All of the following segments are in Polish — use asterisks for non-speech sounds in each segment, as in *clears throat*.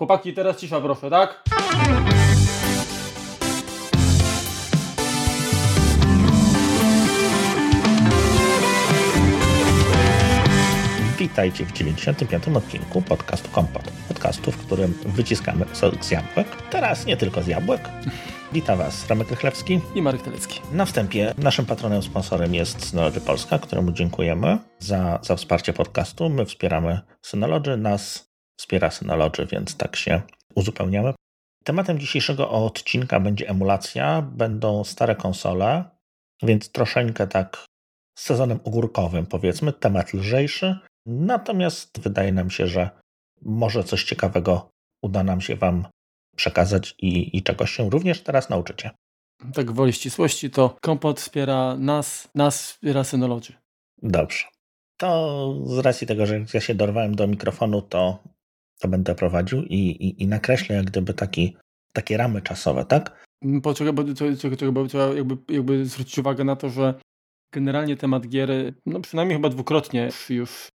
Chłopaki, teraz cisza proszę, tak? Witajcie w 95. odcinku podcastu Kompot. Podcastu, w którym wyciskamy sok z jabłek. Teraz nie tylko z jabłek. Witam Was, Ramek Rychlewski. I Marek Telecki. Na wstępie naszym patronem, sponsorem jest Synology Polska, któremu dziękujemy za, za wsparcie podcastu. My wspieramy Synology, nas wspiera Synology, więc tak się uzupełniamy. Tematem dzisiejszego odcinka będzie emulacja. Będą stare konsole, więc troszeczkę tak z sezonem ogórkowym, powiedzmy, temat lżejszy. Natomiast wydaje nam się, że może coś ciekawego uda nam się Wam przekazać i, i czegoś się również teraz nauczycie. Tak woli ścisłości, to Kompot wspiera nas, nas wspiera Synology. Dobrze. To z racji tego, że ja się dorwałem do mikrofonu, to, to będę prowadził i, i, i nakreślę jak gdyby taki, takie ramy czasowe, tak? Poczekaj, bo, czekaj, bo trzeba jakby, jakby zwrócić uwagę na to, że generalnie temat gier, no przynajmniej chyba dwukrotnie już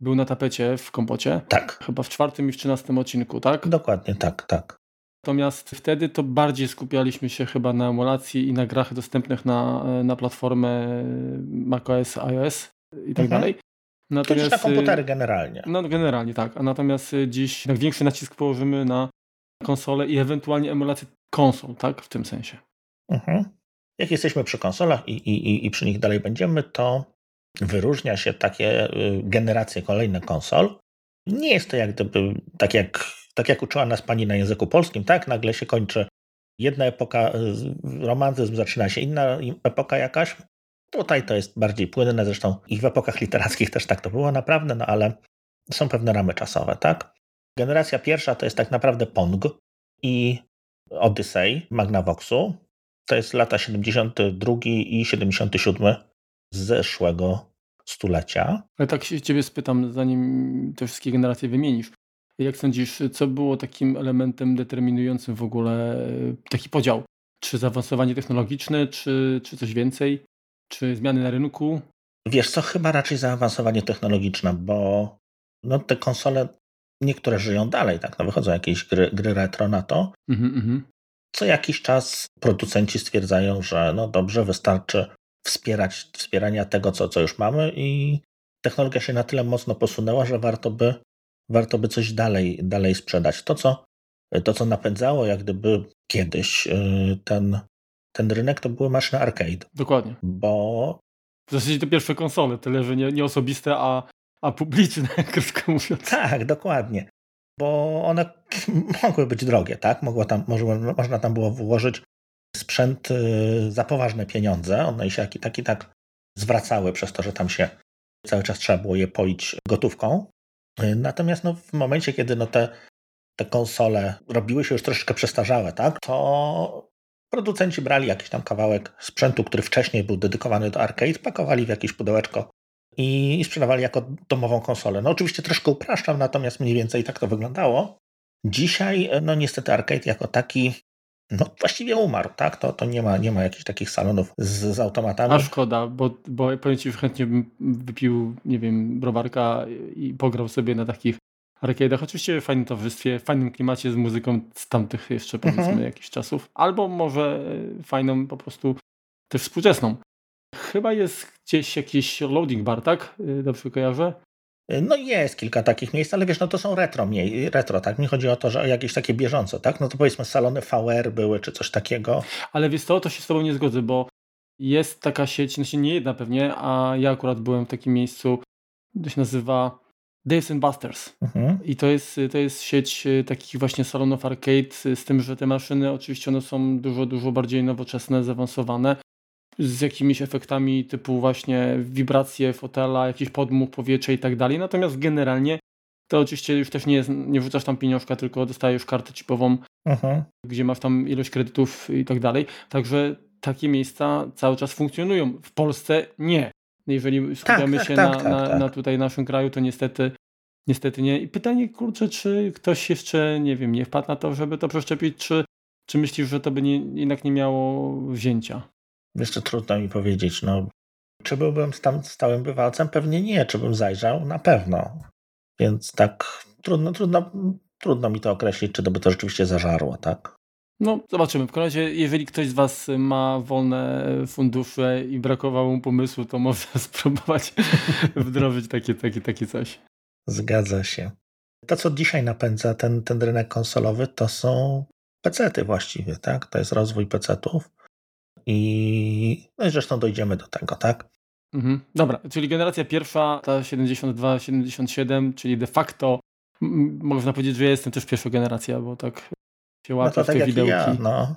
był na tapecie w kompocie. Tak. Chyba w czwartym i w trzynastym odcinku, tak? Dokładnie, tak, tak. Natomiast wtedy to bardziej skupialiśmy się chyba na emulacji i na grach dostępnych na, na platformę macOS, iOS i tak mhm. dalej. Natomiast, na komputery generalnie. No generalnie tak, a natomiast dziś tak większy nacisk położymy na konsolę i ewentualnie emulację konsol, tak? W tym sensie. Mhm. Jak jesteśmy przy konsolach i, i, i przy nich dalej będziemy, to wyróżnia się takie y, generacje kolejne konsol. Nie jest to jak gdyby, tak jak, tak jak uczyła nas pani na języku polskim, tak? Nagle się kończy jedna epoka, y, romantyzm, zaczyna się inna epoka jakaś. Tutaj to jest bardziej płynne, zresztą i w epokach literackich też tak to było naprawdę, no ale są pewne ramy czasowe, tak? Generacja pierwsza to jest tak naprawdę Pong i Odyssey Magnavoxu. To jest lata 72 i 77 zeszłego stulecia. Ale tak się ciebie spytam, zanim te wszystkie generacje wymienisz. Jak sądzisz, co było takim elementem determinującym w ogóle e, taki podział? Czy zaawansowanie technologiczne, czy, czy coś więcej? Czy zmiany na rynku? Wiesz co, chyba raczej zaawansowanie technologiczne, bo no, te konsole, niektóre żyją dalej, tak? No, wychodzą jakieś gry, gry retro na to. Mm -hmm. Co jakiś czas producenci stwierdzają, że no dobrze, wystarczy wspierać wspierania tego, co, co już mamy i technologia się na tyle mocno posunęła, że warto by, warto by coś dalej, dalej sprzedać. To co, to, co napędzało jak gdyby kiedyś y, ten, ten rynek, to były maszyny arcade. Dokładnie. Bo... W zasadzie te pierwsze konsole, tyle, że nie, nie osobiste, a, a publiczne, *laughs* krótko mówiąc. Tak, dokładnie. Bo one *laughs* mogły być drogie, tak? Mogło tam, może, można tam było włożyć sprzęt y, za poważne pieniądze. One się jak i tak i tak zwracały przez to, że tam się cały czas trzeba było je poić gotówką. Y, natomiast no, w momencie, kiedy no, te, te konsole robiły się już troszeczkę przestarzałe, tak, to producenci brali jakiś tam kawałek sprzętu, który wcześniej był dedykowany do arcade, pakowali w jakieś pudełeczko i sprzedawali jako domową konsolę. No oczywiście troszkę upraszczam, natomiast mniej więcej tak to wyglądało. Dzisiaj, no niestety arcade jako taki no właściwie umarł, tak? To, to nie, ma, nie ma jakichś takich salonów z, z automatami. A szkoda, bo, bo powiem Ci, chętnie bym wypił, nie wiem, browarka i pograł sobie na takich arcade'ach. Oczywiście w fajnym towarzystwie, w fajnym klimacie z muzyką z tamtych jeszcze powiedzmy mhm. jakichś czasów. Albo może fajną po prostu też współczesną. Chyba jest gdzieś jakiś loading bar, tak? Dobrze kojarzę? No jest kilka takich miejsc, ale wiesz, no to są retro, retro, tak? Mi chodzi o to, że jakieś takie bieżąco, tak? No to powiedzmy salony VR były, czy coś takiego. Ale wiesz co, to się z tobą nie zgodzę, bo jest taka sieć, no się nie jedna pewnie, a ja akurat byłem w takim miejscu, to się nazywa Days and Busters. Mhm. I to jest, to jest sieć e, takich właśnie salonów arcade, z tym, że te maszyny oczywiście one są dużo, dużo bardziej nowoczesne, zaawansowane z jakimiś efektami typu właśnie wibracje fotela, jakiś podmuch powietrza i tak dalej. Natomiast generalnie to oczywiście już też nie, jest, nie wrzucasz tam pieniążka, tylko dostajesz kartę chipową, uh-huh. gdzie masz tam ilość kredytów i tak dalej. Także takie miejsca cały czas funkcjonują. W Polsce nie. Jeżeli skupiamy tak, się tak, na, tak, na, tak. na tutaj naszym kraju, to niestety niestety nie. I pytanie, kurczę, czy ktoś jeszcze, nie wiem, nie wpadł na to, żeby to przeszczepić, czy, czy myślisz, że to by nie, jednak nie miało wzięcia? Jeszcze trudno mi powiedzieć. No, czy byłbym tam stałym bywalcem? Pewnie nie. Czy bym zajrzał? Na pewno. Więc tak trudno, trudno trudno mi to określić, czy to by to rzeczywiście zażarło, tak? No, zobaczymy. W każdym razie, jeżeli ktoś z Was ma wolne fundusze i brakowało mu pomysłu, to może *laughs* spróbować wdrożyć takie, takie, takie coś. Zgadza się. To, co dzisiaj napędza ten, ten rynek konsolowy, to są pecety właściwie, tak? To jest rozwój pecetów. I, no i zresztą dojdziemy do tego, tak? Mhm. Dobra, czyli generacja pierwsza, ta 72-77, czyli de facto można powiedzieć, że ja jestem też pierwsza generacja, bo tak się łapie no to w tak te widełki. Ja, no. *laughs*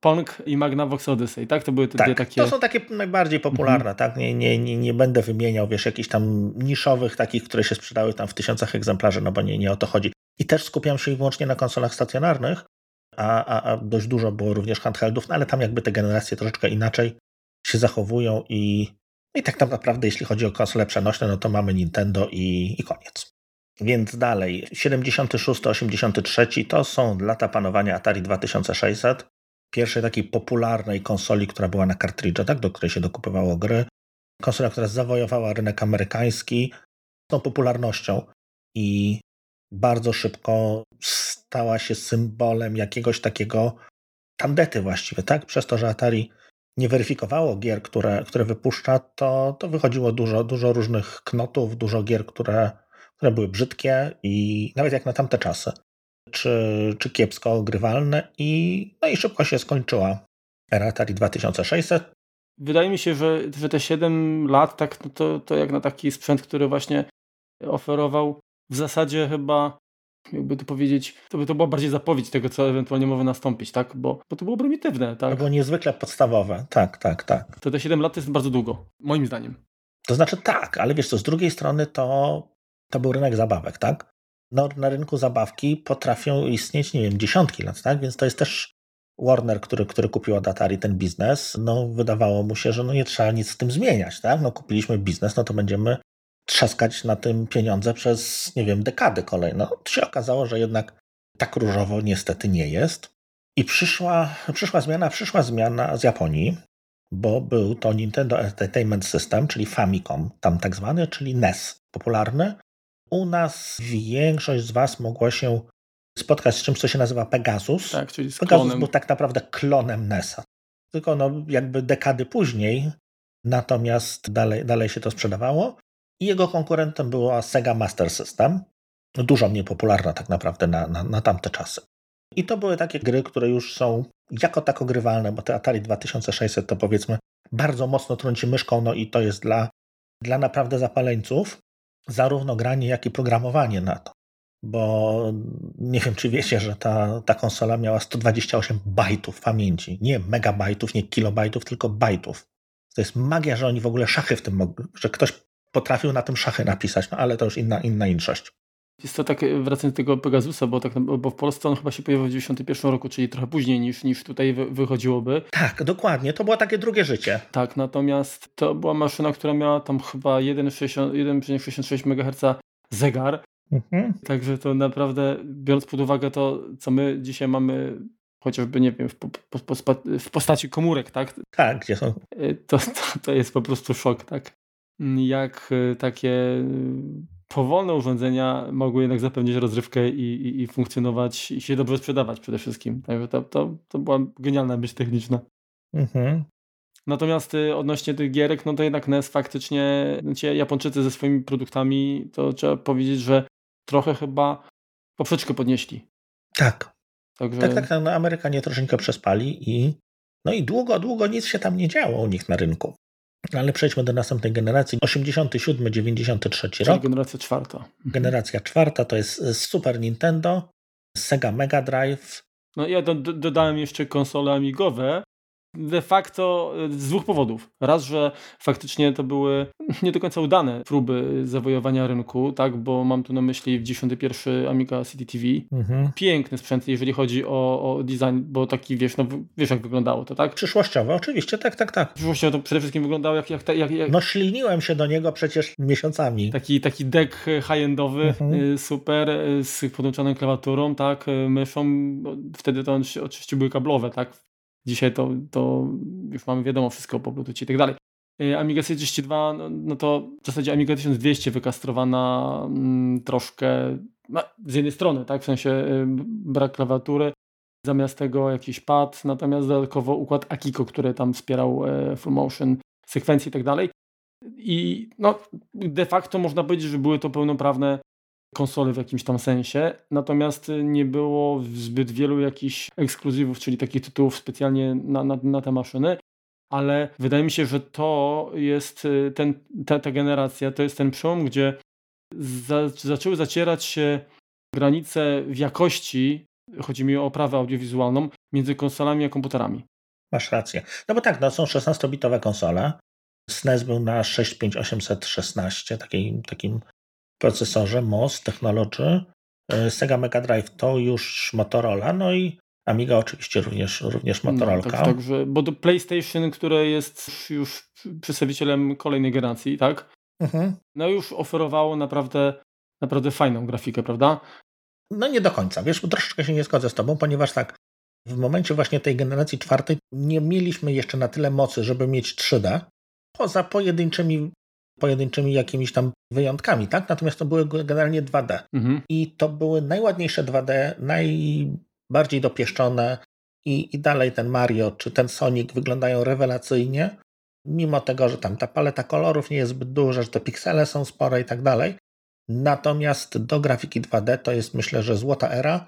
Pong i Magnavox Odyssey, tak? To były te tak, dwie takie... to są takie najbardziej popularne, mhm. tak? Nie, nie, nie, nie będę wymieniał, wiesz, jakichś tam niszowych takich, które się sprzedały tam w tysiącach egzemplarzy, no bo nie, nie o to chodzi. I też skupiam się wyłącznie na konsolach stacjonarnych, a, a, a dość dużo było również handheldów, no ale tam jakby te generacje troszeczkę inaczej się zachowują i, i tak naprawdę jeśli chodzi o konsole przenośne, no to mamy Nintendo i, i koniec. Więc dalej, 76-83 to są lata panowania Atari 2600, pierwszej takiej popularnej konsoli, która była na kartridże, tak, do której się dokupywało gry. Konsola, która zawojowała rynek amerykański z tą popularnością i bardzo szybko stała się symbolem jakiegoś takiego tandety właściwie, tak? Przez to, że Atari nie weryfikowało gier, które, które wypuszcza, to, to wychodziło dużo, dużo różnych knotów, dużo gier, które, które były brzydkie i nawet jak na tamte czasy, czy, czy kiepsko grywalne i, no i szybko się skończyła era Atari 2600. Wydaje mi się, że, że te 7 lat tak, no to, to jak na taki sprzęt, który właśnie oferował w zasadzie chyba jakby to powiedzieć, to by to była bardziej zapowiedź tego, co ewentualnie może nastąpić, tak? Bo, bo to było prymitywne, tak? To było niezwykle podstawowe, tak, tak, tak. To te 7 lat to jest bardzo długo, moim zdaniem. To znaczy tak, ale wiesz co, z drugiej strony to, to był rynek zabawek, tak? No, na rynku zabawki potrafią istnieć, nie wiem, dziesiątki lat, tak? Więc to jest też Warner, który, który kupił od Atari ten biznes, no wydawało mu się, że no nie trzeba nic z tym zmieniać, tak? No kupiliśmy biznes, no to będziemy trzaskać na tym pieniądze przez, nie wiem, dekady kolejne. No, to się okazało, że jednak tak różowo niestety nie jest. I przyszła, przyszła zmiana, przyszła zmiana z Japonii, bo był to Nintendo Entertainment System, czyli Famicom, tam tak zwany, czyli NES popularny. U nas większość z Was mogła się spotkać z czymś, co się nazywa Pegasus. Tak, czyli z Pegasus klonem. był tak naprawdę klonem NES-a. Tylko no, jakby dekady później, natomiast dalej, dalej się to sprzedawało i jego konkurentem była Sega Master System, dużo mniej popularna tak naprawdę na, na, na tamte czasy. I to były takie gry, które już są jako tako grywalne, bo te Atari 2600 to powiedzmy bardzo mocno trąci myszką, no i to jest dla, dla naprawdę zapaleńców zarówno granie, jak i programowanie na to. Bo nie wiem, czy wiecie, że ta, ta konsola miała 128 bajtów pamięci. Nie megabajtów, nie kilobajtów, tylko bajtów. To jest magia, że oni w ogóle szachy w tym mogli, że ktoś potrafił na tym szachy napisać, no ale to już inna, inna inszość. Jest to tak, wracając do tego Pegasusa, bo, tak, bo w Polsce on chyba się pojawił w 1991 roku, czyli trochę później niż, niż tutaj wychodziłoby. Tak, dokładnie. To było takie drugie życie. Tak, natomiast to była maszyna, która miała tam chyba 1,66 MHz zegar. Mhm. Także to naprawdę, biorąc pod uwagę to, co my dzisiaj mamy chociażby, nie wiem, w, po, po, w postaci komórek, tak? Tak, gdzie są. To, to, to jest po prostu szok, tak? jak y, takie powolne urządzenia mogły jednak zapewnić rozrywkę i, i, i funkcjonować i się dobrze sprzedawać przede wszystkim. Także to, to, to była genialna myśl techniczna. Mhm. Natomiast y, odnośnie tych gierek, no to jednak NES faktycznie, znaczy Japończycy ze swoimi produktami, to trzeba powiedzieć, że trochę chyba poprzeczkę podnieśli. Tak. Także... Tak, tak, tak. No Amerykanie troszeczkę przespali i no i długo, długo nic się tam nie działo u nich na rynku. Ale przejdźmy do następnej generacji. 87, 93 Czyli rok. generacja czwarta. Mhm. Generacja czwarta to jest Super Nintendo, Sega Mega Drive. No ja do, do, dodałem jeszcze konsole amigowe, de facto e, z dwóch powodów. Raz, że faktycznie to były nie do końca udane próby zawojowania rynku, tak, bo mam tu na myśli w 91 Amiga City TV. Mhm. Piękny sprzęt, jeżeli chodzi o, o design, bo taki, wiesz, no, wiesz jak wyglądało to, tak? Przyszłościowo, oczywiście, tak, tak, tak. Przyszłościowo to przede wszystkim wyglądało jak... jak, jak, jak... No śliniłem się do niego przecież miesiącami. Taki, taki deck high-endowy, mhm. Y, super, y, z podłączoną klawiaturą, tak, y, myszą. Wtedy to oczywiście były kablowe, tak? Dzisiaj to, to już mamy wiadomo wszystko po Bluetooth i tak dalej. Y, Amiga C32, no, no, to w zasadzie Amiga 1200 wykastrowana mm, troszkę z jednej strony, tak, w sensie y, brak klawiatury, zamiast tego jakiś pad, natomiast dodatkowo układ Akiko, który tam wspierał e, full motion, sekwencje i tak dalej. I no, de facto można powiedzieć, że były to pełnoprawne konsole w jakimś tam sensie, natomiast nie było zbyt wielu jakichś ekskluzywów, czyli takich tytułów specjalnie na, na, na te maszyny, ale wydaje mi się, że to jest y, ten, ta, ta generacja, to jest ten przełom, gdzie za, zaczęły zacierać się granice w jakości, chodzi mi o oprawę audiowizualną, między konsolami a komputerami. Masz rację. No bo tak, no, są 16-bitowe konsole. SNES był na 65816, takim, takim procesorze MOS Technology. E, Sega Mega Drive to już Motorola, no i Amiga oczywiście również, również Motorola. No, tak, także, bo PlayStation, które jest już przedstawicielem kolejnej generacji, tak? Mhm. No już oferowało naprawdę, naprawdę fajną grafikę, prawda? No nie do końca, wiesz, troszeczkę się nie zgodzę z tobą, ponieważ tak, w momencie właśnie tej generacji czwartej nie mieliśmy jeszcze na tyle mocy, żeby mieć 3D, poza pojedynczymi, pojedynczymi jakimiś tam wyjątkami, tak? Natomiast to były generalnie 2D. Mhm. I to były najładniejsze 2D, najbardziej dopieszczone i, i dalej ten Mario czy ten Sonic wyglądają rewelacyjnie, mimo tego, że tam ta paleta kolorów nie jest zbyt duża, że te piksele są spore i tak dalej. Natomiast do grafiki 2D to jest myślę, że złota era.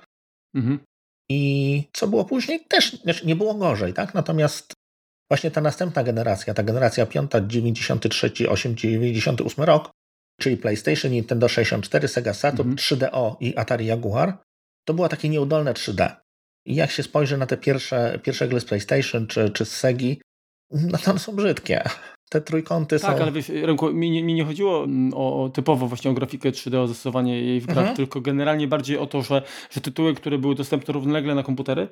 Mhm. I co było później też znaczy nie było gorzej, tak? Natomiast właśnie ta następna generacja, ta generacja piąta, 93, 8, 98 rok, czyli PlayStation, Nintendo 64, Sega Saturn, mhm. 3DO i Atari Jaguar, to było takie nieudolne 3D. I jak się spojrzy na te pierwsze, pierwsze gry z PlayStation czy, czy z Segi, no to one są brzydkie. Te trójkąty tak, są... Tak, ale wiesz, Remku, mi, nie, mi nie chodziło o, o, typowo właśnie o grafikę 3D, o zastosowanie jej w grach, mhm. tylko generalnie bardziej o to, że, że tytuły, które były dostępne równolegle na komputery,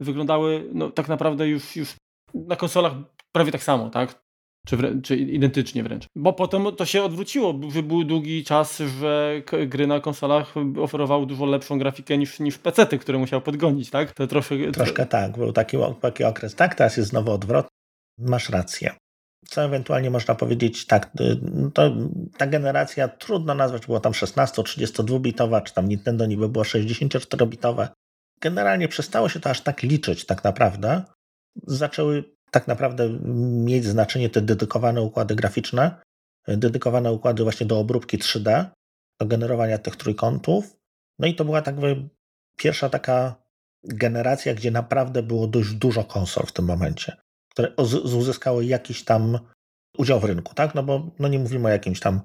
wyglądały no, tak naprawdę już, już na konsolach prawie tak samo, tak? Czy, wrę- czy identycznie wręcz. Bo potem to się odwróciło, był długi czas, że gry na konsolach oferowały dużo lepszą grafikę niż, niż PC-ty, które musiał podgonić, tak? To troszkę... Tak, był taki, taki okres. Tak, teraz jest znowu odwrot. Masz rację. Co ewentualnie można powiedzieć, tak, y, to ta generacja trudno nazwać, była tam 16-32-bitowa, czy tam Nintendo niby było 64-bitowe. Generalnie przestało się to aż tak liczyć tak naprawdę. Zaczęły tak naprawdę mieć znaczenie te dedykowane układy graficzne, dedykowane układy właśnie do obróbki 3D, do generowania tych trójkątów. No i to była tak pierwsza taka generacja, gdzie naprawdę było dość dużo konsol w tym momencie które uzyskały jakiś tam udział w rynku, tak? No bo no nie mówimy o jakimś tam,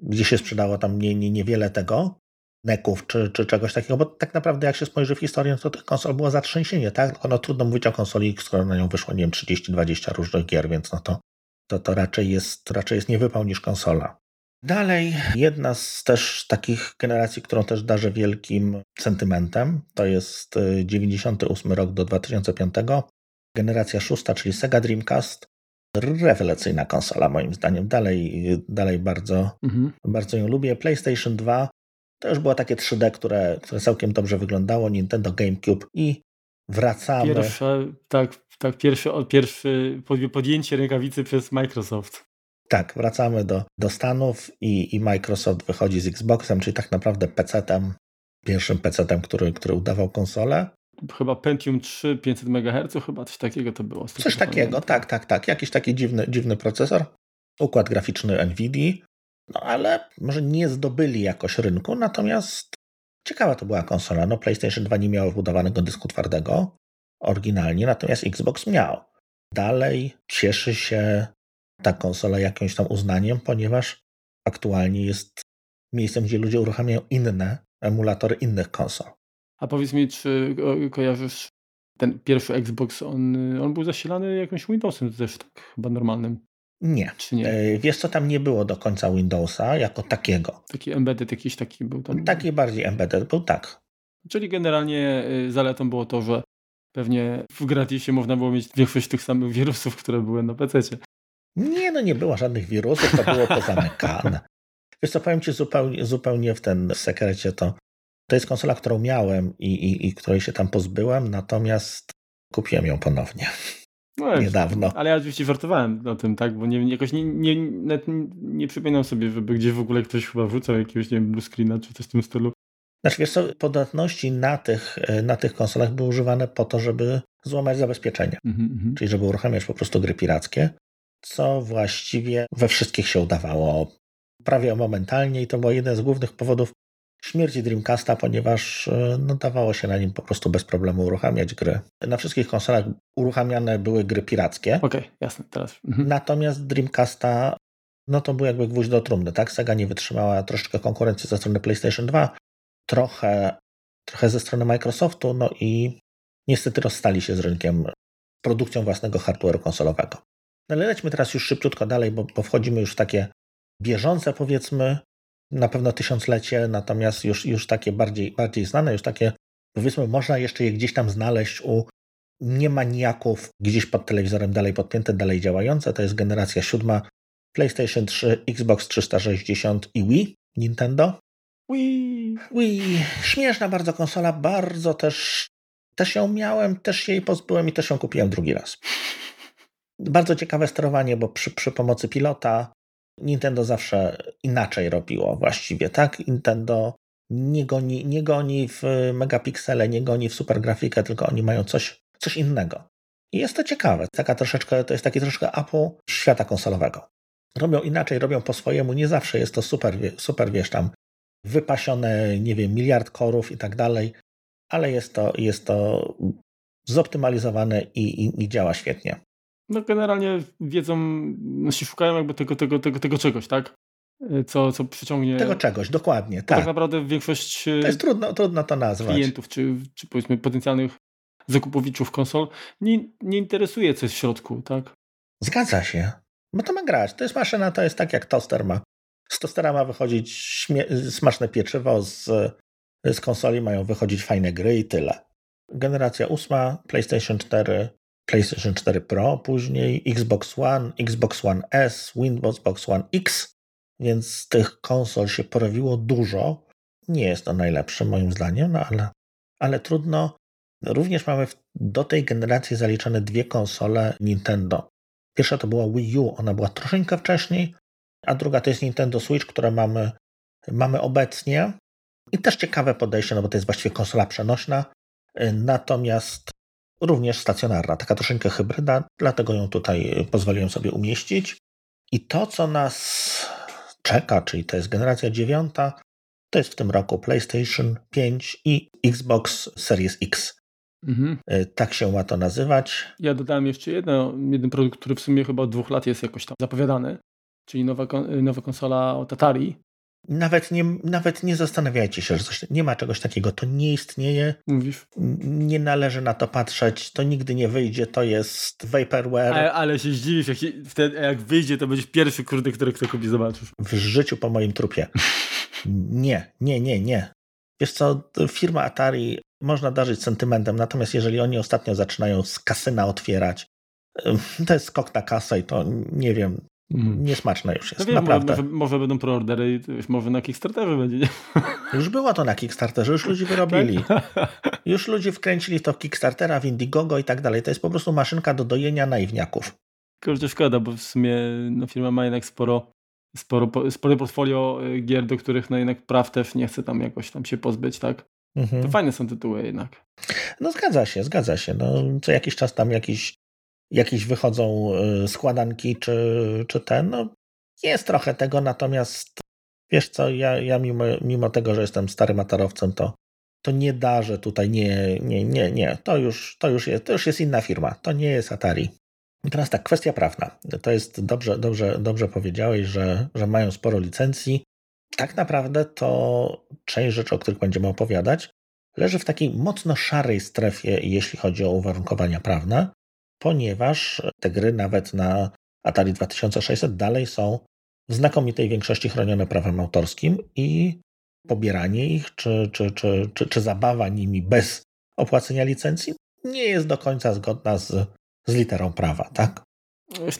gdzie się sprzedało tam nie, nie, niewiele tego, neków czy, czy czegoś takiego, bo tak naprawdę jak się spojrzy w historię, to tych konsol było zatrzęsienie, tak? Tylko no trudno mówić o konsoli, skoro na nią wyszło, nie wiem, 30-20 różnych gier, więc no to, to, to raczej, jest, raczej jest niewypał niż konsola. Dalej, jedna z też takich generacji, którą też darzę wielkim sentymentem, to jest 98 y, rok do 2005. Generacja szósta, czyli Sega Dreamcast, rewelacyjna konsola moim zdaniem. Dalej, dalej bardzo, mhm. bardzo ją lubię. PlayStation 2 to już było takie 3D, które, które całkiem dobrze wyglądało. Nintendo GameCube i wracamy. Pierwsze, tak, tak pierwsze, pierwsze podjęcie rękawicy przez Microsoft. Tak, wracamy do, do Stanów i, i Microsoft wychodzi z Xboxem, czyli tak naprawdę PC-tem, pierwszym PC-tem, który, który udawał konsolę chyba Pentium 3 500 MHz, chyba coś takiego to było. Coś takiego, tak, tak, tak. Jakiś taki dziwny, dziwny procesor. Układ graficzny NVIDIA. No ale może nie zdobyli jakoś rynku, natomiast ciekawa to była konsola. No PlayStation 2 nie miało wbudowanego dysku twardego oryginalnie, natomiast Xbox miał. Dalej cieszy się ta konsola jakimś tam uznaniem, ponieważ aktualnie jest miejscem, gdzie ludzie uruchamiają inne emulatory innych konsol. A powiedz mi, czy kojarzysz ten pierwszy Xbox, on, on był zasilany jakimś Windowsem też tak chyba normalnym? Nie. Czy nie? E, wiesz co, tam nie było do końca Windowsa jako takiego. Taki embedded jakiś taki był tam? Taki bardziej embedded był, tak. Czyli generalnie y, zaletą było to, że pewnie w gratisie można było mieć większość tych samych wirusów, które były na PC. Nie, no nie było żadnych wirusów, to było pozamykane. *laughs* Wiesz co, powiem Ci zupełnie, zupełnie w ten sekrecie to to jest konsola, którą miałem i, i, i której się tam pozbyłem, natomiast kupiłem ją ponownie. No, niedawno. Ale ja oczywiście żartowałem o tym, tak, bo nie, jakoś nie, nie, nie, nie przypominam sobie, żeby gdzieś w ogóle ktoś chyba wrzucał jakiegoś, nie wiem, blue screena czy coś w tym stylu. Znaczy, wiesz co, podatności na tych, na tych konsolach były używane po to, żeby złamać zabezpieczenia. Mm-hmm. Czyli żeby uruchamiać po prostu gry pirackie, co właściwie we wszystkich się udawało prawie momentalnie i to był jeden z głównych powodów śmierci Dreamcasta, ponieważ e, no, dawało się na nim po prostu bez problemu uruchamiać gry. Na wszystkich konsolach uruchamiane były gry pirackie. Okej, okay, jasne, teraz. Mhm. Natomiast Dreamcasta, no to był jakby gwóźdź do trumny, tak? Sega nie wytrzymała troszeczkę konkurencji ze strony PlayStation 2, trochę, trochę ze strony Microsoftu, no i niestety rozstali się z rynkiem produkcją własnego hardware'u konsolowego. No ale lećmy teraz już szybciutko dalej, bo, bo wchodzimy już w takie bieżące, powiedzmy, na pewno tysiąclecie, natomiast już, już takie bardziej, bardziej znane, już takie, powiedzmy, można jeszcze je gdzieś tam znaleźć u niemaniaków, gdzieś pod telewizorem dalej podpięte, dalej działające. To jest generacja siódma PlayStation 3, Xbox 360 i Wii, Nintendo. Wii. Wii. Śmieszna bardzo konsola, bardzo też, też ją miałem, też się jej pozbyłem i też ją kupiłem drugi raz. Bardzo ciekawe sterowanie, bo przy, przy pomocy pilota Nintendo zawsze inaczej robiło właściwie, tak? Nintendo nie goni, nie goni w megapiksele, nie goni w super grafikę, tylko oni mają coś, coś innego. I jest to ciekawe. Taka troszeczkę, to jest taki troszkę Apple świata konsolowego. Robią inaczej, robią po swojemu. Nie zawsze jest to super, super wiesz, tam wypasione, nie wiem, miliard korów i tak dalej, ale jest to, jest to zoptymalizowane i, i, i działa świetnie no generalnie wiedzą, no się szukają jakby tego, tego, tego, tego czegoś, tak? Y, co, co przyciągnie. Tego czegoś, dokładnie. Tak. tak naprawdę większość. Y, to jest trudno, trudno to nazwać. Klientów, czy, czy powiedzmy potencjalnych zakupowiczów konsol, nie, nie interesuje, co jest w środku, tak? Zgadza się. Bo to ma grać. To jest maszyna, to jest tak jak toster ma. Z tostera ma wychodzić śmie- smaczne pieczywo, z, z konsoli mają wychodzić fajne gry i tyle. Generacja ósma, PlayStation 4, PlayStation 4 Pro, później Xbox One, Xbox One S, Windows One X, więc tych konsol się pojawiło dużo. Nie jest to najlepsze moim zdaniem, no ale, ale trudno. Również mamy do tej generacji zaliczone dwie konsole Nintendo. Pierwsza to była Wii U, ona była troszeczkę wcześniej, a druga to jest Nintendo Switch, które mamy, mamy obecnie. I też ciekawe podejście, no bo to jest właściwie konsola przenośna. Natomiast również stacjonarna, taka troszeczkę hybryda, dlatego ją tutaj pozwoliłem sobie umieścić. I to, co nas czeka, czyli to jest generacja dziewiąta, to jest w tym roku PlayStation 5 i Xbox Series X. Mhm. E, tak się ma to nazywać. Ja dodałem jeszcze jedno, jeden produkt, który w sumie chyba od dwóch lat jest jakoś tam zapowiadany, czyli nowa, nowa konsola od Atari, nawet nie, nawet nie zastanawiajcie się, że coś, nie ma czegoś takiego. To nie istnieje. Mówisz? Nie należy na to patrzeć. To nigdy nie wyjdzie. To jest vaporware. Ale, ale się zdziwisz, jak, się, wtedy, jak wyjdzie, to będziesz pierwszy kurde, który kto kupi, zobaczysz. W życiu po moim trupie. *laughs* nie, nie, nie, nie. Wiesz co, firma Atari można darzyć sentymentem, natomiast jeżeli oni ostatnio zaczynają z kasyna otwierać, to jest skok na kasę i to nie wiem. Niesmaczne już jest, no wiem, naprawdę. Może, może będą preordery i może na Kickstarterze będzie. Nie? *laughs* Już było to na Kickstarterze, już ludzie wyrobili. *laughs* Już ludzie wkręcili to w Kickstartera, w Indiegogo i tak dalej. To jest po prostu maszynka do dojenia naiwniaków. Kurczę, szkoda, bo w sumie no, firma ma jednak sporo, sporo, sporo portfolio y, gier, do których no, jednak praw też nie chce tam jakoś tam się pozbyć, tak? Mhm. To fajne są tytuły jednak. No zgadza się, zgadza się. No, co jakiś czas tam jakiś jakieś wychodzą y, składanki czy, czy ten. No, jest trochę tego, natomiast wiesz co, ja, ja mimo, mimo tego, że jestem starym atarowcem, to, to nie darzę tutaj, nie, nie, nie, nie. To już, to, już jest, to już jest inna firma, to nie jest Atari. I teraz tak, kwestia prawna. To jest dobrze, dobrze, dobrze powiedziałeś, że, że mają sporo licencji. Tak naprawdę to część rzeczy, o których będziemy opowiadać, leży w takiej mocno szarej strefie, jeśli chodzi o uwarunkowania prawne, ponieważ te gry nawet na Atari 2600 dalej są w znakomitej większości chronione prawem autorskim i pobieranie ich czy, czy, czy, czy, czy zabawa nimi bez opłacenia licencji nie jest do końca zgodna z, z literą prawa, tak?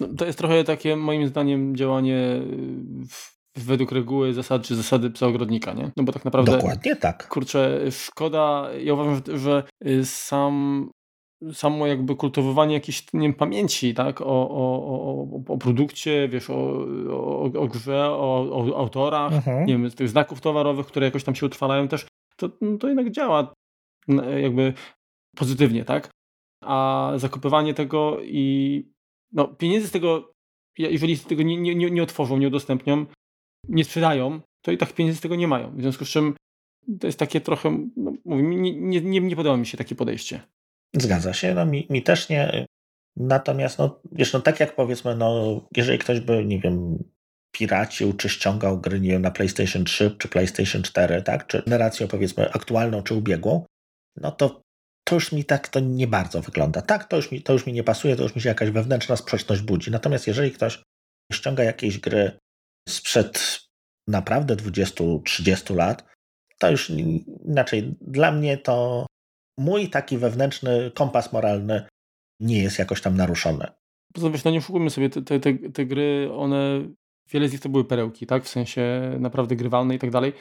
No, to jest trochę takie, moim zdaniem, działanie według reguły zasad czy zasady psa ogrodnika, nie? No bo tak naprawdę. Dokładnie tak. Kurczę, szkoda. Ja uważam, że sam samo jakby kultywowanie jakiejś nie wiem, pamięci tak? o, o, o, o produkcie, wiesz, o, o, o grze, o, o autorach, mhm. nie wiem, tych znaków towarowych, które jakoś tam się utrwalają też, to, no, to jednak działa jakby pozytywnie, tak? A zakupywanie tego i no, pieniędzy z tego, jeżeli z tego nie, nie, nie otworzą, nie udostępnią, nie sprzedają, to i tak pieniędzy z tego nie mają. W związku z czym to jest takie trochę, no, mówię, nie, nie, nie, nie podoba mi się takie podejście. Zgadza się, no mi, mi też nie. Natomiast, no, wiesz, no tak jak powiedzmy, no, jeżeli ktoś by, nie wiem, piracił, czy ściągał gry, nie wiem, na PlayStation 3 czy PlayStation 4, tak, czy generacją powiedzmy aktualną czy ubiegłą, no to to już mi tak to nie bardzo wygląda. Tak, to już, mi, to już mi nie pasuje, to już mi się jakaś wewnętrzna sprzeczność budzi. Natomiast jeżeli ktoś ściąga jakieś gry sprzed naprawdę 20-30 lat, to już inaczej. Dla mnie to mój taki wewnętrzny kompas moralny nie jest jakoś tam naruszony. Poza tym, no nie oszukujmy sobie, te, te, te, gry, one, wiele z nich to były perełki, tak? W sensie naprawdę grywalne i tak dalej.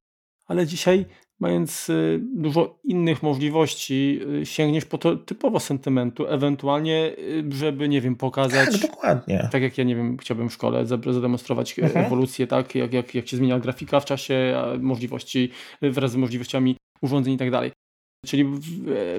Ale dzisiaj mając y, dużo innych możliwości, y, sięgniesz po to typowo sentymentu, ewentualnie, y, żeby, nie wiem, pokazać. Tak, dokładnie. Tak jak ja, nie wiem, chciałbym w szkole zademonstrować mhm. ewolucję, tak, jak, jak, jak się zmienia grafika w czasie, możliwości wraz z możliwościami urządzeń i tak dalej. Czyli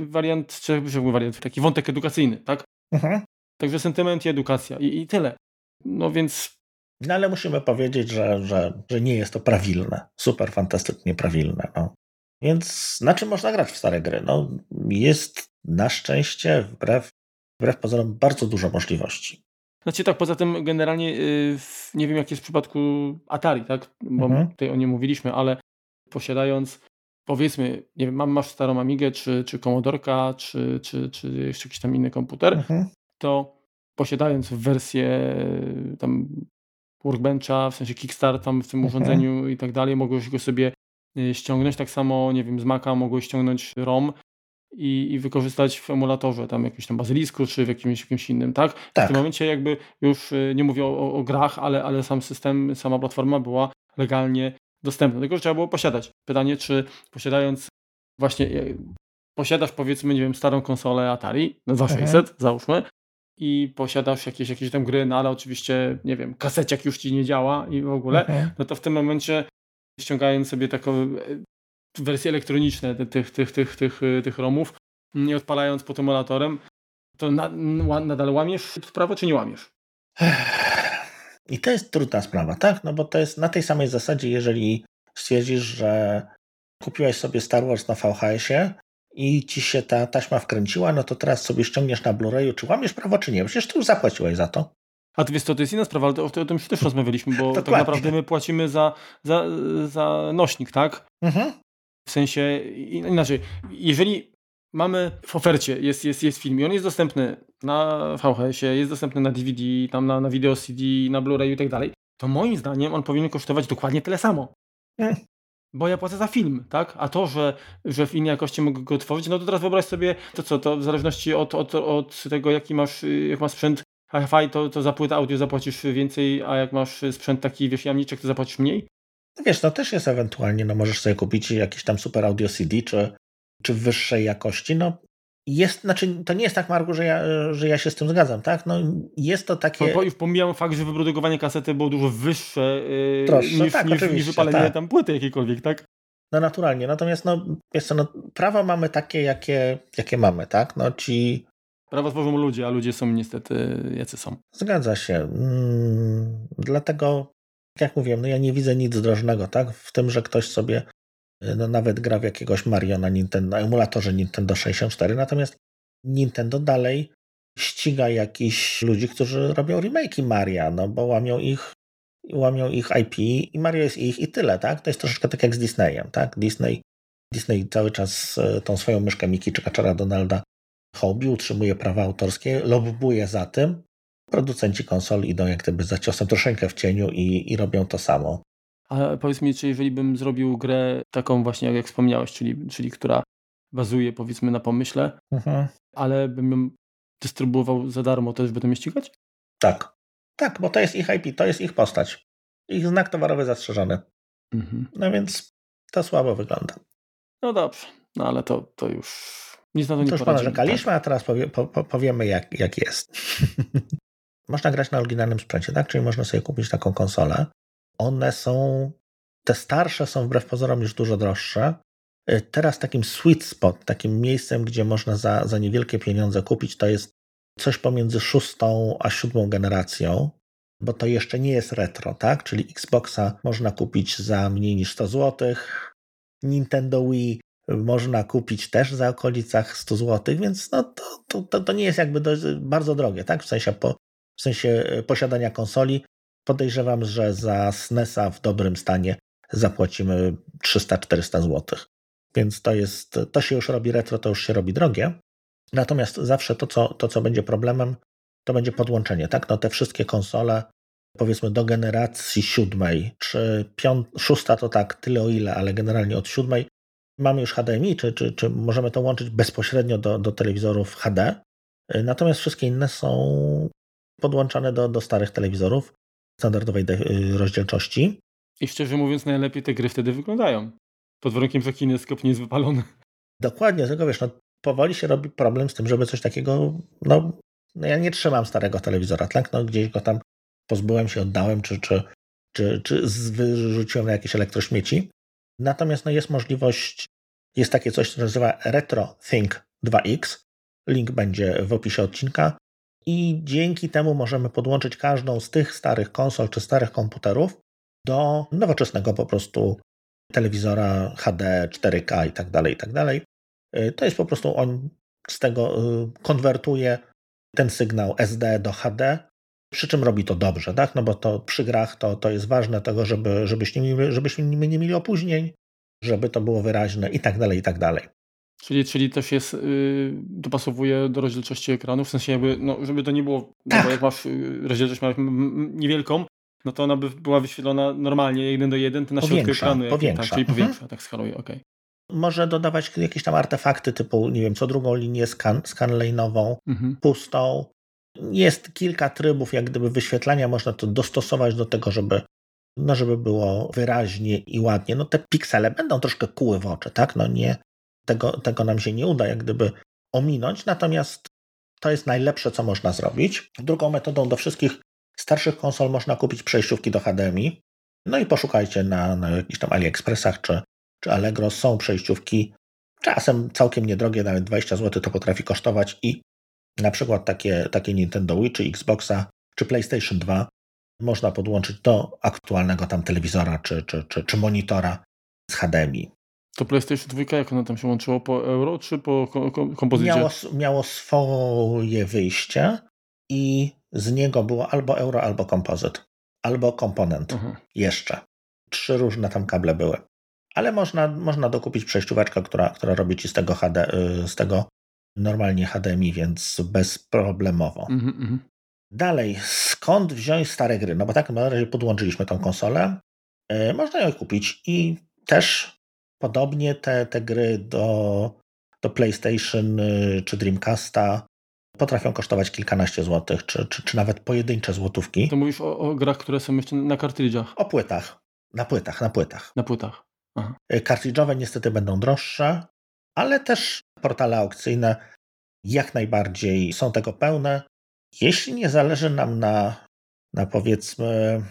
wariant, czy wariant, taki wątek edukacyjny, tak? Mhm. Także sentyment i edukacja i, i tyle. No więc no ale musimy powiedzieć, że, że, że nie jest to prawilne. Super fantastycznie prawilne. No. Więc na czym można grać w stare gry? No, jest na szczęście, wbrew, wbrew pozorom, bardzo dużo możliwości. Znaczy tak, poza tym generalnie yy, nie wiem jak jest w przypadku Atari, tak? Bo mhm. tutaj o nim mówiliśmy, ale posiadając powiedzmy, nie wiem, masz starą Amigę, czy, czy Commodorka, czy, czy, czy jeszcze jakiś tam inny komputer, mhm. to posiadając wersję tam Workbencha, w sensie Kickstart tam w tym mhm. urządzeniu i tak dalej, mogłeś go sobie Y, ściągnąć. Tak samo, nie wiem, z Maca mogłeś ściągnąć ROM i, i wykorzystać w emulatorze, tam jakimś tam bazylisku, czy w jakimś, jakimś innym, tak? tak? W tym tak. momencie jakby już y, nie mówię o, o, grach, ale, ale sam system, sama platforma była legalnie dostępna. Tylko trzeba było posiadać. Pytanie, czy posiadając właśnie y, posiadasz powiedzmy, nie wiem, starą konsolę Atari, no 2600 mhm. załóżmy, i posiadasz jakieś, jakieś tam gry, no ale oczywiście, nie wiem, kaseciak już ci nie działa i w ogóle, mhm. no to w tym momencie ściągając sobie taką e, wersje elektroniczne tych, tych, tych, tych, e, tych ROMów, nie odpalając pod emulatorem, to na, nadal łamiesz prawo, czy nie łamiesz? I to jest trudna sprawa, tak? No bo to jest na tej samej zasadzie, jeżeli stwierdzisz, że kupiłeś sobie Star Wars na VHS-ie i ci się ta taśma wkręciła, no to teraz sobie ściągniesz na Blu-rayu, czy łamiesz prawo, czy nie? Przecież ty już zapłaciłeś za to. A to wiesz to jest inna sprawa, ale to, o tym też *laughs* rozmawialiśmy, bo tak naprawdę my płacimy za, za, za nośnik, tak? Mhm. W sensie, inaczej, jeżeli mamy w ofercie, jest, jest, jest film i on jest dostępny na VHS-ie, jest dostępny na DVD, tam na, na video CD, na Blu-rayu i tak dalej, to moim zdaniem on powinien kosztować dokładnie tyle samo. Bo ja płacę za film, tak? A to, że, że w innej jakości mogę go tworzyć, no to teraz wyobraź sobie, to co, to w zależności od, od, od tego, jaki masz, jak masz sprzęt, hi-fi, to, to za płytę audio zapłacisz więcej, a jak masz sprzęt taki, wiesz, jamniczek, to zapłacisz mniej? No wiesz, to też jest ewentualnie, no możesz sobie kupić jakiś tam super audio CD, czy, czy wyższej jakości, no jest, znaczy to nie jest tak, Marku, że ja, że ja się z tym zgadzam, tak? No jest to takie... No, już pomijam fakt, że wyprodukowanie kasety było dużo wyższe yy, niż, tak, niż, niż wypalenie tak. tam płyty jakiejkolwiek, tak? No naturalnie, natomiast no, jest to, no, prawa mamy takie, jakie, jakie mamy, tak? No ci Prawa tworzą ludzie, a ludzie są niestety jacy są. Zgadza się. Mm, dlatego, jak mówiłem, no ja nie widzę nic drożnego, tak? W tym, że ktoś sobie no nawet gra w jakiegoś Mario na, Nintendo, emulatorze Nintendo 64, natomiast Nintendo dalej ściga jakichś ludzi, którzy robią remake'i Maria, no bo łamią ich, łamią ich IP i Mario jest ich i tyle, tak? To jest troszeczkę tak jak z Disneyem, tak? Disney, Disney cały czas e, tą swoją myszkę Miki czy Kaczora Donalda hobby, utrzymuje prawa autorskie, lobbuje za tym. Producenci konsol idą jak gdyby za ciosem troszeczkę w cieniu i, i robią to samo. A powiedz mi, czy jeżeli bym zrobił grę taką właśnie, jak wspomniałeś, czyli, czyli która bazuje powiedzmy na pomyśle, mhm. ale bym ją dystrybuował za darmo, to już będę mnie ścigać? Tak. Tak, bo to jest ich IP, to jest ich postać. Ich znak towarowy zastrzeżony. Mhm. No więc to słabo wygląda. No dobrze, no ale to, to już nic na to nie to już ponarzekaliśmy, tak. a teraz powie, po, powiemy jak, jak jest. *laughs* można grać na oryginalnym sprzęcie, tak? Czyli można sobie kupić taką konsolę. One są, te starsze są wbrew pozorom już dużo droższe, E, teraz takim sweet spot, takim miejscem, gdzie można za, za niewielkie pieniądze kupić, to jest coś pomiędzy szóstą a siódmą generacją, bo to jeszcze nie jest retro, tak? Czyli Xboxa można kupić za mniej niż 100 zł, Nintendo Wii można kupić też za okolicach 100 zł, więc no to, to, to nie jest jakby dość, bardzo drogie, tak? W sensie, po, w sensie e, posiadania konsoli. Podejrzewam, że za SNESa w dobrym stanie zapłacimy 300-400 zł. Więc to jest, to się już robi retro, to już się robi drogie. Natomiast zawsze to, co, to, co będzie problemem, to będzie podłączenie, tak? No te wszystkie konsole, powiedzmy do generacji siódmej, czy piąt, szósta to tak, tyle o ile, ale generalnie od siódmej mamy już HDMI, czy, czy, czy możemy to łączyć bezpośrednio do, do telewizorów HD. Natomiast wszystkie inne są podłączane do, do starych telewizorów standardowej rozdzielczości. I szczerze mówiąc, najlepiej te gry wtedy wyglądają. Pod warunkiem, że kineskop nie jest wypalony. Dokładnie, tylko wiesz, no, powoli się robi problem z tym, żeby coś takiego, no, no ja nie trzymam starego telewizora, tak? No, gdzieś go tam pozbyłem się, oddałem, czy, czy, czy, czy wyrzuciłem na jakieś elektrośmieci. Natomiast no, jest możliwość, jest takie coś, co nazywa RetroThink 2X. Link będzie w opisie odcinka. I dzięki temu możemy podłączyć każdą z tych starych konsol czy starych komputerów do nowoczesnego po prostu telewizora HD, 4K i tak dalej, i tak dalej. Y, to jest po prostu on z tego y, konwertuje ten sygnał SD do HD, przy czym robi to dobrze, tak? No bo to przy grach to, to jest ważne tego, żeby, żebyśmy, żebyśmy nie mieli opóźnień, żeby to było wyraźne i tak dalej, i tak dalej. Czyli, czyli też jest, yy, dopasowuje do rozdzielczości ekranu, w sensie jakby, no, żeby to nie było, tak. no bo jak masz yy, rozdzielczość masz niewielką, no to ona by była wyświetlona normalnie jeden do jeden, to na powiększa, środku ekranu. Powiększa. Tak, czyli mhm. powiększa, tak skaluje, okej. Okay. Może dodawać jakieś tam artefakty typu, nie wiem, co drugą linię scan, scan lane'ową, mhm. pustą. Jest kilka trybów jak gdyby wyświetlania, można to dostosować do tego, żeby no żeby było wyraźnie i ładnie. No te piksele będą troszkę kuły w oczy, tak? No nie, tego, tego nam się nie uda jak gdyby ominąć, natomiast to jest najlepsze, co można zrobić. Drugą metodą do wszystkich starszych konsol można kupić przejściówki do HDMI. No i poszukajcie na, na jakichś tam AliExpressach czy, czy Allegro. Są przejściówki czasem całkiem niedrogie, nawet 20 zł to potrafi kosztować i na przykład takie, takie Nintendo Wii, czy Xboxa, czy PlayStation 2 można podłączyć do aktualnego tam telewizora, czy, czy, czy, czy monitora z HDMI. To PlayStation 2 jak ono tam się łączyło? Po euro czy po kompozycie? Miało, miało swoje wyjście i z niego było albo euro, albo kompozyt, albo komponent mhm. jeszcze. Trzy różne tam kable były. Ale można, można dokupić przejścióweczkę, która, która robi ci z tego, HD, y, z tego normalnie HDMI, więc bezproblemowo. Mhm, mhm. Dalej, skąd wziąć stare gry? No bo tak, na razie podłączyliśmy tą konsolę. Y, można ją kupić i też podobnie te, te gry do, do PlayStation y, czy Dreamcasta potrafią kosztować kilkanaście złotych, czy, czy, czy nawet pojedyncze złotówki. To mówisz o, o grach, które są jeszcze na kartridżach? O płytach. Na płytach, na płytach. Na płytach. Aha. Y, kartridżowe niestety będą droższe, ale też portale aukcyjne jak najbardziej są tego pełne. Jeśli nie zależy nam na, na powiedzmy,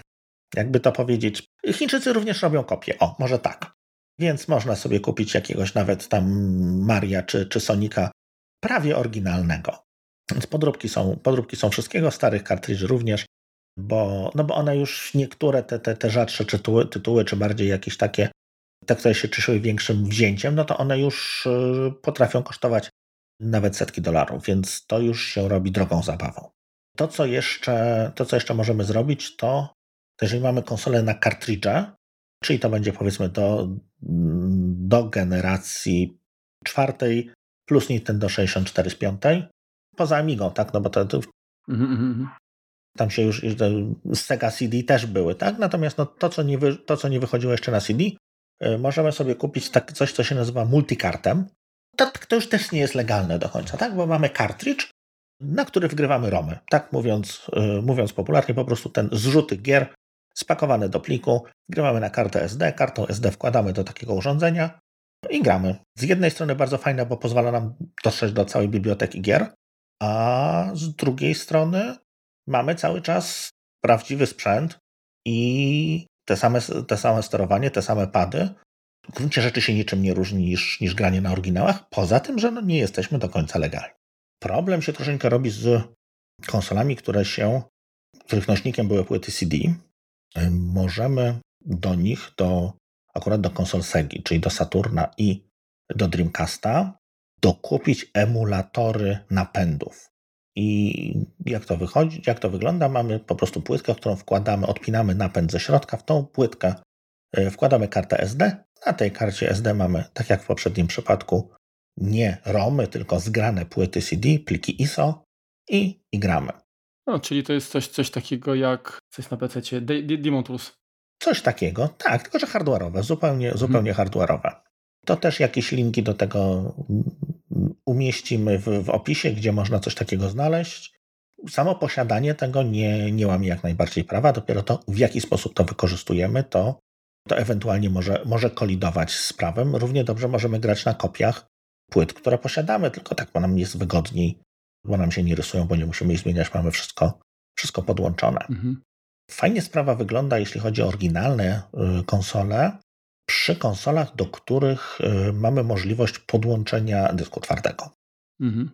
jakby to powiedzieć, Chińczycy również robią kopie. O, może tak. Więc można sobie kupić jakiegoś nawet tam Maria czy, czy Sonika prawie oryginalnego. Więc podróbki są, podróbki są wszystkiego, starych kartridży również, bo, no bo one już niektóre te, te, te rzadsze tytuły, tytuły, czy bardziej jakieś takie, te, które się cieszyły większym wzięciem, no to one już y, potrafią kosztować nawet setki dolarów, więc to już się robi drogą zabawą. To, co jeszcze, to, co jeszcze możemy zrobić, to jeżeli mamy konsolę na kartridże, czyli to będzie powiedzmy do, do generacji czwartej plus Nintendo 64 z piątej, poza Amigą, tak, no bo to, to mm -hmm. tam się już, z Sega CD też były, tak, natomiast no, to, co nie wy, to, co nie wychodziło jeszcze na CD, y, możemy sobie kupić tak, coś, co się nazywa multikartem. To, to już też nie jest legalne do końca, tak, bo mamy cartridge, na który wgrywamy romy, tak? Mówiąc, y, mówiąc popularnie, po prostu ten zrzuty gier spakowane do pliku, gramy na kartę SD, kartą SD wkładamy do takiego urządzenia i gramy. Z jednej strony bardzo fajne, bo pozwala nam dotrzeć do całej biblioteki gier, a z drugiej strony mamy cały czas prawdziwy sprzęt i te same, te same sterowanie, te same pady, w gruncie rzeczy się niczym nie różni niż, niż granie na oryginałach, poza tym, że no nie jesteśmy do końca legalni. Problem się troszeczkę robi z konsolami, które się, których nośnikiem były płyty CD. Możemy do nich, do, akurat do konsol Segi, czyli do Saturna i do Dreamcasta, dokupić emulatory napędów. I jak to wychodzi, jak to wygląda? Mamy po prostu płytkę, którą wkładamy, odpinamy napęd ze środka, w tą płytkę e, wkładamy kartę SD. Na tej karcie SD mamy, tak jak w poprzednim przypadku, nie ROMy, tylko zgrane płyty CD, pliki ISO i, i gramy. No, czyli to jest coś, coś takiego jak coś na PC, Demon Tools. Coś takiego, tak, tylko że hardware'owe, zupełnie, zupełnie hmm. hardware'owe. To też jakieś linki do tego umieścimy w, w opisie, gdzie można coś takiego znaleźć. Samo posiadanie tego nie, nie łamie jak najbardziej prawa, dopiero to, w jaki sposób to wykorzystujemy, to, to ewentualnie może, może kolidować z prawem. Równie dobrze możemy grać na kopiach płyt, które posiadamy, tylko tak, bo nam jest wygodniej, bo nam się nie rysują, bo nie musimy ich zmieniać, mamy wszystko, wszystko podłączone. Mhm. Fajnie sprawa wygląda, jeśli chodzi o oryginalne y, konsole, przy konsolach, do których y, mamy możliwość podłączenia dysku twardego. Mhm.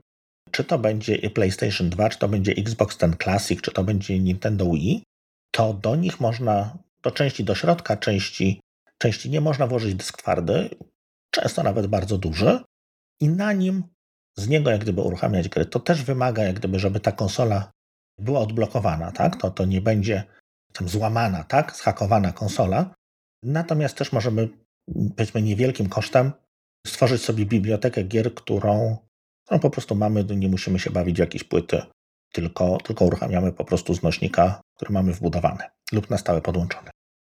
Czy to będzie PlayStation 2, czy to będzie Xbox Ten Classic, czy to będzie Nintendo Wii, to do nich można, do części do środka, części, części nie można włożyć dysk twardy, często nawet bardzo duży, i na nim z niego jak gdyby uruchamiać gry. To też wymaga jak gdyby, żeby ta konsola była odblokowana, tak? To, to nie będzie tam złamana, tak? Zhakowana konsola, Natomiast też możemy, powiedzmy, niewielkim kosztem stworzyć sobie bibliotekę gier, którą, którą po prostu mamy, nie musimy się bawić w jakieś płyty, tylko, tylko uruchamiamy po prostu z nośnika, który mamy wbudowany lub na stałe podłączony.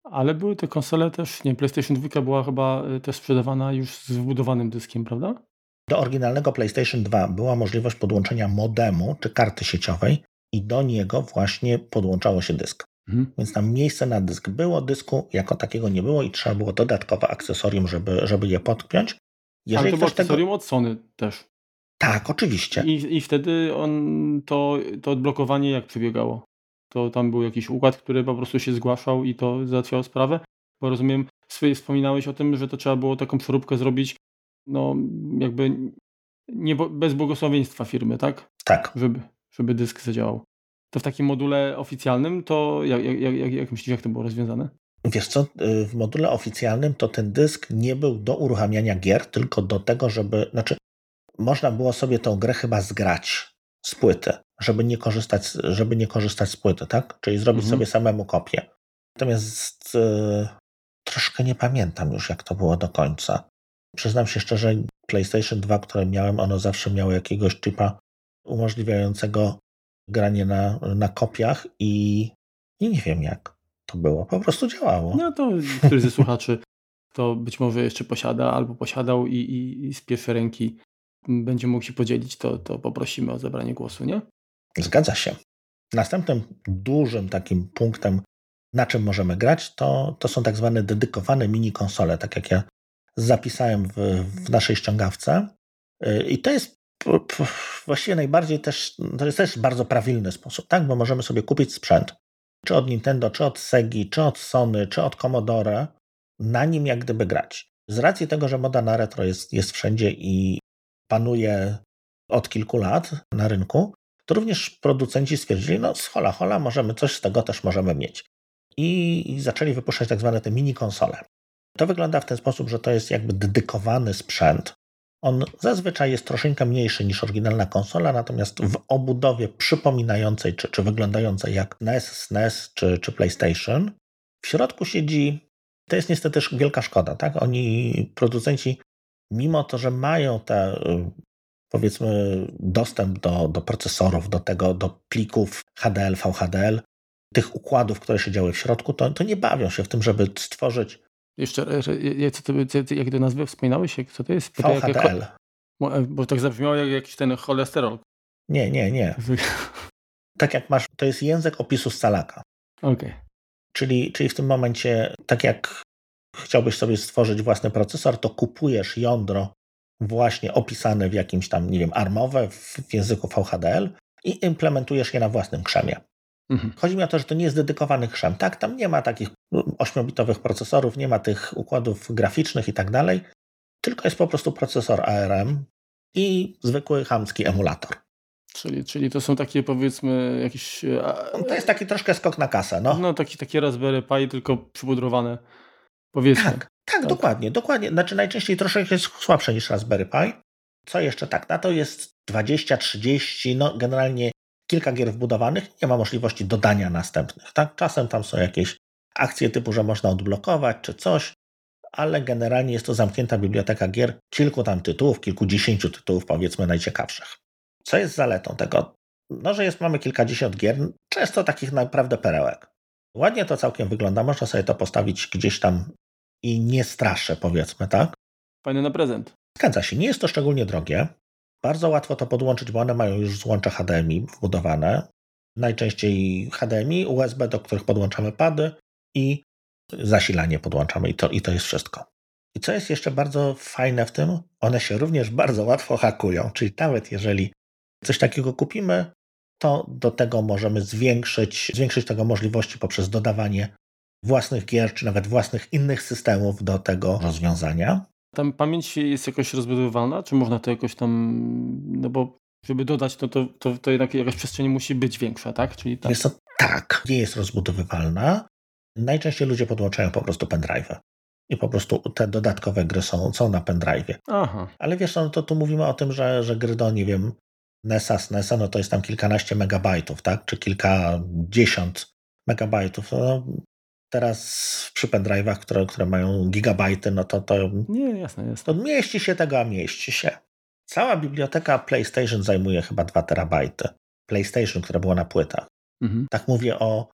Ale były te konsole też, nie PlayStation 2 była chyba y, też sprzedawana już z wbudowanym dyskiem, prawda? Do oryginalnego PlayStation 2 była możliwość podłączenia modemu czy karty sieciowej i do niego właśnie podłączało się dysk. Mhm. Więc tam miejsce na dysk było, dysku jako takiego nie było i trzeba było dodatkowe akcesorium, żeby, żeby je podpiąć. Jeżeli Ale to było akcesorium tego... od Sony też. Tak, oczywiście. I, i wtedy on, to, to odblokowanie jak przebiegało? To tam był jakiś układ, który po prostu się zgłaszał i to załatwiało sprawę? Bo rozumiem, wspominałeś o tym, że to trzeba było taką przeróbkę zrobić, no jakby nie, bez błogosławieństwa firmy, tak? Tak. Żeby, żeby dysk zadziałał to w takim module oficjalnym, to jak, jak, jak, jak myślisz, jak to było rozwiązane? Wiesz co, y, w module oficjalnym to ten dysk nie był do uruchamiania gier, tylko do tego, żeby, znaczy można było sobie tą grę chyba zgrać z płyty, żeby nie korzystać, żeby nie korzystać z płyty, tak? Czyli zrobić mhm. sobie samemu kopię. Natomiast y, troszkę nie pamiętam już, jak to było do końca. Przyznam się szczerze, PlayStation 2, które miałem, ono zawsze miało jakiegoś chipa umożliwiającego granie na, na kopiach i, i nie wiem jak to było. Po prostu działało. No to któryś ze słuchaczy to być może jeszcze posiada albo posiadał i, i, i z pierwszej ręki będzie mógł się podzielić, to, to poprosimy o zabranie głosu, nie? Zgadza się. Następnym dużym takim punktem, na czym możemy grać, to, to są tak zwane dedykowane mini konsole, tak jak ja zapisałem w, w naszej ściągawce. Y, I to jest właściwie najbardziej też, to jest też bardzo prawilny sposób, tak? Bo możemy sobie kupić sprzęt, czy od Nintendo, czy od Segi, czy od Sony, czy od Commodore, na nim jak gdyby grać. Z racji tego, że moda na retro jest, jest wszędzie i panuje od kilku lat na rynku, to również producenci stwierdzili, no z hola hola, możemy coś z tego też możemy mieć. I, zaczęli wypuszczać tak zwane te mini konsole. To wygląda w ten sposób, że to jest jakby dedykowany sprzęt, on zazwyczaj jest troszeczkę mniejszy niż oryginalna konsola, natomiast w obudowie przypominającej czy, czy wyglądającej jak NES, SNES czy, czy PlayStation, w środku siedzi, to jest niestety wielka szkoda, tak? Oni, producenci, mimo to, że mają te powiedzmy dostęp do, do procesorów, do tego, do plików HDL, VHDL, tych układów, które się działy w środku, to, to nie bawią się w tym, żeby stworzyć jeszcze, co to, jak do nazwy wspominałeś? Co to jest? VHDL. E, bo tak zabrzmiało jak jakiś ten cholesterol. Nie, nie, nie. *laughs* tak jak masz, to jest język opisu scalaka. Okej. Okay. Czyli, czyli w tym momencie, tak jak chciałbyś sobie stworzyć własny procesor, to kupujesz jądro właśnie opisane w jakimś tam, nie wiem, armowe w języku VHDL i implementujesz je na własnym krzemie. Mhm. Chodzi mi o to, że to nie jest dedykowany chrzem. Tak, tam nie ma takich 8-bitowych procesorów, nie ma tych układów graficznych i tak dalej, tylko jest po prostu procesor ARM i zwykły chamski emulator. Czyli, czyli to są takie powiedzmy jakieś... E, no to jest taki troszkę skok na kasę, no. No taki, takie Raspberry Pi, tylko przypudrowane, powiedzmy. Tak, tak, tak, dokładnie, dokładnie. Znaczy najczęściej troszeczkę jest słabsze niż Raspberry Pi. Co jeszcze tak, na to jest 20, 30, no generalnie kilka gier wbudowanych, nie ma możliwości dodania następnych. Tak? Czasem tam są jakieś akcje typu, że można odblokować czy coś, ale generalnie jest to zamknięta biblioteka gier, kilku tam tytułów, kilkudziesięciu tytułów, powiedzmy najciekawszych. Co jest zaletą tego? No, że jest, mamy kilkadziesiąt gier, często takich naprawdę perełek. Ładnie to całkiem wygląda, można sobie to postawić gdzieś tam i nie straszę, powiedzmy, tak? Fajny na prezent. Zgadza się, nie jest to szczególnie drogie. Bardzo łatwo to podłączyć, bo one mają już złącza HDMI wbudowane. Najczęściej HDMI, USB, do których podłączamy pady i zasilanie podłączamy i to, i to jest wszystko. I co jest jeszcze bardzo fajne w tym, one się również bardzo łatwo hakują, czyli nawet jeżeli coś takiego kupimy, to do tego możemy zwiększyć, zwiększyć tego możliwości poprzez dodawanie własnych gier, czy nawet własnych innych systemów do tego rozwiązania. Tam pamięć jest jakoś rozbudowywalna, czy można to jakoś tam, no bo żeby dodać, to, to, to, to jednak jakaś przestrzeń musi być większa, tak? Czyli tak. Jest to, tak, nie jest rozbudowywalna. Najczęściej ludzie podłączają po prostu pendrive. I po prostu te dodatkowe gry są, są na pendrive. Aha. Ale wiesz, no to tu mówimy o tym, że, że gry do, nie wiem, NESa, SNESa, no to jest tam kilkanaście megabajtów, tak? Czy kilkadziesiąt megabajtów. No, teraz przy pendrive'ach, które, które mają gigabajty, no to to... Nie, jasne, jasne. To mieści się tego, a mieści się. Cała biblioteka PlayStation zajmuje chyba 2 terabajty. PlayStation, które było na płytach. Mhm. Tak mówię o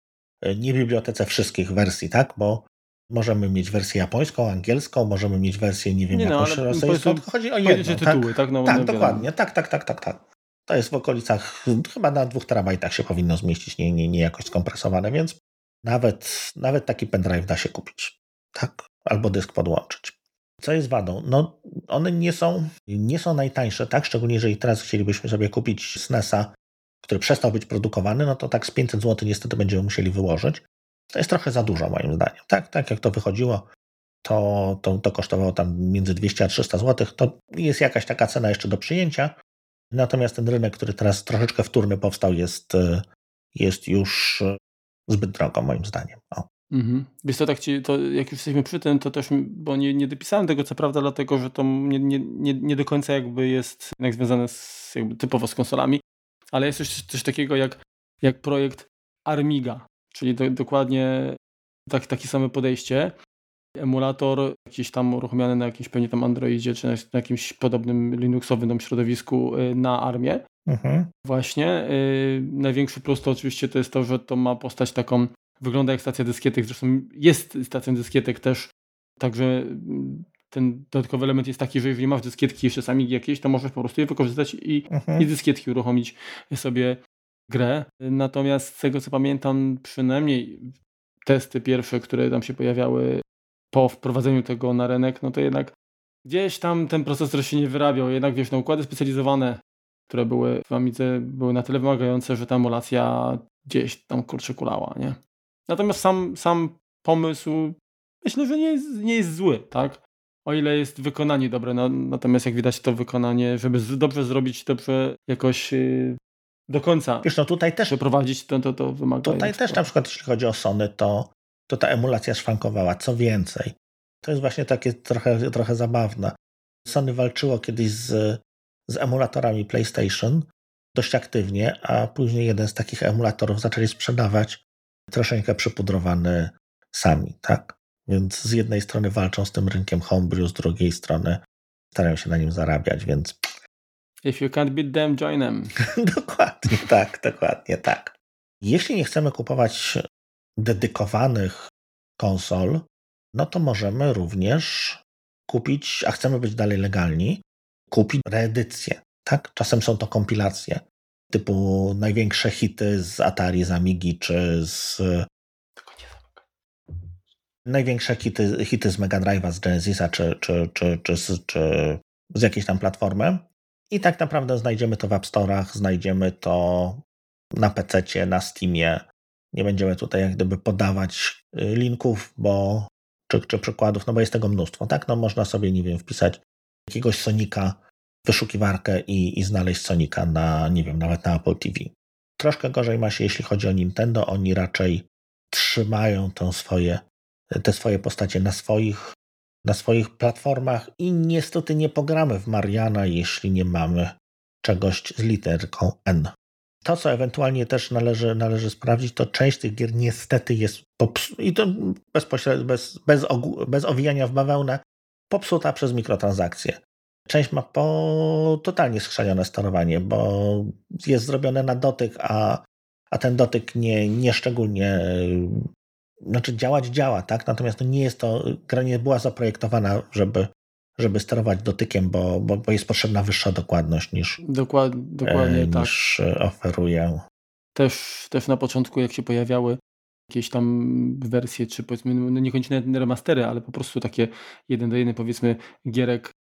e, nie bibliotece wszystkich wersji, tak? Bo możemy mieć wersję japońską, angielską, możemy mieć wersję, nie wiem, nie no, jakąś no, rosyjską. Chodzi o jedno, tak? tytuły, tak? No, tak, dokładnie. Tak, tak, tak, tak, tak. To jest w okolicach, chyba na dwóch terabajtach się powinno zmieścić, nie, nie, nie jakoś skompresowane, więc nawet, nawet taki pendrive da się kupić. Tak? Albo dysk podłączyć. Co jest wadą? No, one nie są, nie są najtańsze, tak? Szczególnie jeżeli teraz chcielibyśmy sobie kupić SNESa, który przestał być produkowany, no to tak z 500 zł niestety będziemy musieli wyłożyć. To jest trochę za dużo moim zdaniem. Tak, tak jak to wychodziło, to, to, to kosztowało tam między 200 a 300 zł. To jest jakaś taka cena jeszcze do przyjęcia. Natomiast ten rynek, który teraz troszeczkę wtórny powstał, jest, jest już zbyt drogo, moim zdaniem. O. Mhm. Wiesz to tak ci, to jak już jesteśmy przy tym, to też, bo nie, nie dopisałem tego co prawda, dlatego że to nie, nie, nie, do końca jakby jest jak związane z, jakby typowo z konsolami, ale jest coś, takiego jak, jak projekt Armiga, czyli do, dokładnie tak, takie same podejście. Emulator jakiś tam uruchomiony na jakimś pewnie tam Androidzie, czy na, na jakimś podobnym Linuxowym środowisku y, na armię. Mhm. Właśnie. Yy, największy plus to oczywiście to jest to, że to ma postać taką, wygląda jak stacja dyskietek, zresztą jest stacją dyskietek też, także mm, ten dodatkowy element jest taki, że jeżeli masz dyskietki jeszcze sami jakieś, to możesz po prostu je wykorzystać i, mhm. i dyskietki uruchomić sobie grę. Natomiast z tego co pamiętam, przynajmniej testy pierwsze, które tam się pojawiały po wprowadzeniu tego na rynek, no to jednak gdzieś tam ten procesor się nie wyrabiał. Jednak wiesz, no układy specjalizowane które były w Amidze, były na tyle wymagające, że ta emulacja gdzieś tam kurczę kulała, nie? Natomiast sam, sam pomysł myślę, że nie jest, nie jest zły, tak? O ile jest wykonanie dobre, no, natomiast jak widać to wykonanie, żeby z, dobrze zrobić, dobrze jakoś yy, do końca Wiesz, no tutaj też, przeprowadzić, to, to, to wymaga. Tutaj też na przykład jeśli chodzi o Sony, to, to ta emulacja szwankowała. Co więcej, to jest właśnie takie trochę, trochę zabawne. Sony walczyło kiedyś z z emulatorami PlayStation dość aktywnie, a później jeden z takich emulatorów zaczęli sprzedawać troszeczkę przypudrowany sami, tak? Więc z jednej strony walczą z tym rynkiem homebrew, z drugiej strony starają się na nim zarabiać, więc... If you can't beat them, join them. *laughs* dokładnie tak, dokładnie tak. Jeśli nie chcemy kupować dedykowanych konsol, no to możemy również kupić, a chcemy być dalej legalni, kupić reedycje. Tak? Czasem są to kompilacje typu największe hity z Atari, z Amigi czy z. Największe hity, hity z Mega Drive'a, z Genesisa czy, czy, czy, czy, czy, czy z jakiejś tam platformy. I tak naprawdę znajdziemy to w App Store'ach, znajdziemy to na PC, na Steamie. Nie będziemy tutaj jak gdyby podawać y, linków, bo czy, czy przykładów, no bo jest tego mnóstwo, tak? No można sobie, nie wiem, wpisać jakiegoś Sonika wyszukiwarkę i, i znaleźć Sonika na, nie wiem, nawet na Apple TV. Troszkę gorzej ma się, jeśli chodzi o Nintendo. Oni raczej trzymają tą swoje, te swoje postacie na swoich, na swoich platformach i niestety nie pogramy w Mariana, jeśli nie mamy czegoś z literką N. To, co ewentualnie też należy, należy sprawdzić, to część tych gier niestety jest popsu- i to bezpośrednio, bez, bez, bez owijania w bawełnę, popsuta przez mikrotransakcje. Część ma po totalnie skrzanione sterowanie, bo jest zrobione na dotyk, a, a ten dotyk nie, nie szczególnie znaczy działać działa, tak? Natomiast nie jest to, gra nie była zaprojektowana, żeby, żeby sterować dotykiem, bo, bo, bo jest potrzebna wyższa dokładność niż, Dokład, dokładnie e, tak. niż oferuje. Też, też na początku, jak się pojawiały jakieś tam wersje, czy powiedzmy, no niekoniecznie remastery, ale po prostu takie jeden do jeden, powiedzmy, gierek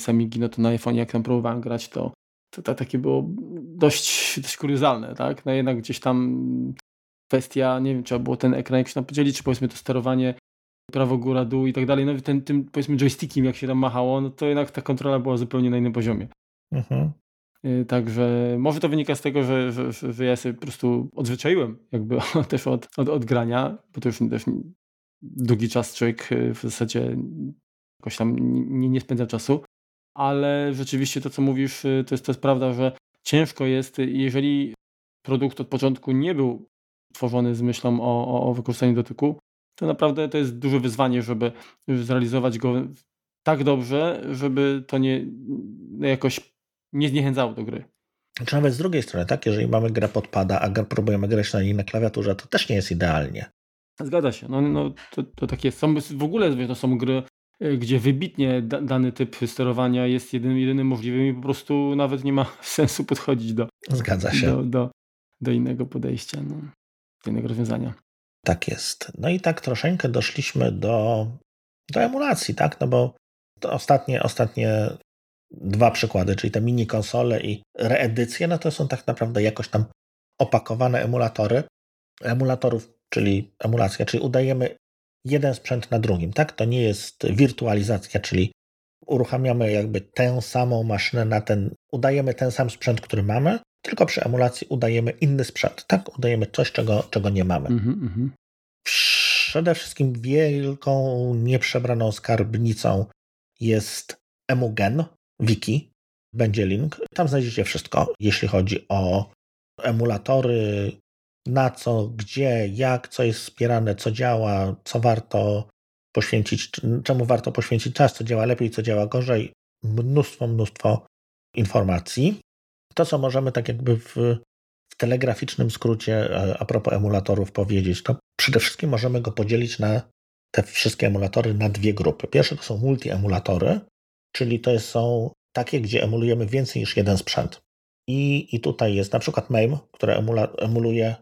Samigi, no to na iPhone, jak tam próbowałem grać, to, to, to takie było dość, dość kuriozalne, tak? No jednak gdzieś tam kwestia, nie wiem, trzeba było ten ekran jakoś tam podzielić, czy powiedzmy to sterowanie prawo, góra, dół i tak dalej, no ten, tym powiedzmy joystickiem, jak się tam machało, no to jednak ta kontrola była zupełnie na innym poziomie. Mhm. Y, także może to wynika z tego, że, że, że ja sobie po prostu odzwyczaiłem jakby *laughs* też od, od, od grania, bo to już też długi czas człowiek y, w zasadzie jakoś tam nie, nie spędza czasu, ale rzeczywiście to, co mówisz, y, to jest, to jest prawda, że ciężko jest, jeżeli produkt od początku nie był tworzony z myślą o, o, o wykorzystaniu dotyku, to naprawdę to jest duże wyzwanie, żeby zrealizować go tak dobrze, żeby to nie jakoś nie zniechęcało do gry. Czy nawet z drugiej strony, tak, jeżeli mamy grę podpada, a próbujemy grać na niej na klawiaturze, to też nie jest idealnie. Zgadza się. No, no to, to tak jest. Są, w ogóle to są gry, y, gdzie wybitnie da, dany typ sterowania jest jedynym, jedynym możliwym i po prostu nawet nie ma *laughs* sensu podchodzić do, Zgadza się. do, do, do innego podejścia, no, do innego rozwiązania. Tak jest. No i tak troszeczkę doszliśmy do, do emulacji, tak? No bo ostatnie, ostatnie dwa przykłady, czyli te mini konsole i reedycje, no to są tak naprawdę jakoś tam opakowane emulatory. Emulatorów, czyli emulacja, czyli udajemy jeden sprzęt na drugim, tak? To nie jest wirtualizacja, czyli uruchamiamy jakby tę samą maszynę na ten, udajemy ten sam sprzęt, który mamy, tylko przy emulacji udajemy inny sprzęt, tak? Udajemy coś, czego, czego nie mamy. Mm -hmm. Przede wszystkim wielką, nieprzebraną skarbnicą jest Emugen, wiki, będzie link. Tam znajdziecie wszystko, jeśli chodzi o emulatory, na co, gdzie, jak, co jest wspierane, co działa, co warto poświęcić, czemu warto poświęcić czas, co działa lepiej, co działa gorzej. Mnóstwo, mnóstwo informacji. To, co możemy tak jakby w, w telegraficznym skrócie e, a propos emulatorów powiedzieć, to przede wszystkim możemy go podzielić na te wszystkie emulatory na dwie grupy. Pierwsze to są multi-emulatory, czyli to są takie, gdzie emulujemy więcej niż jeden sprzęt. I, i tutaj jest na przykład MAME, które emula, emuluje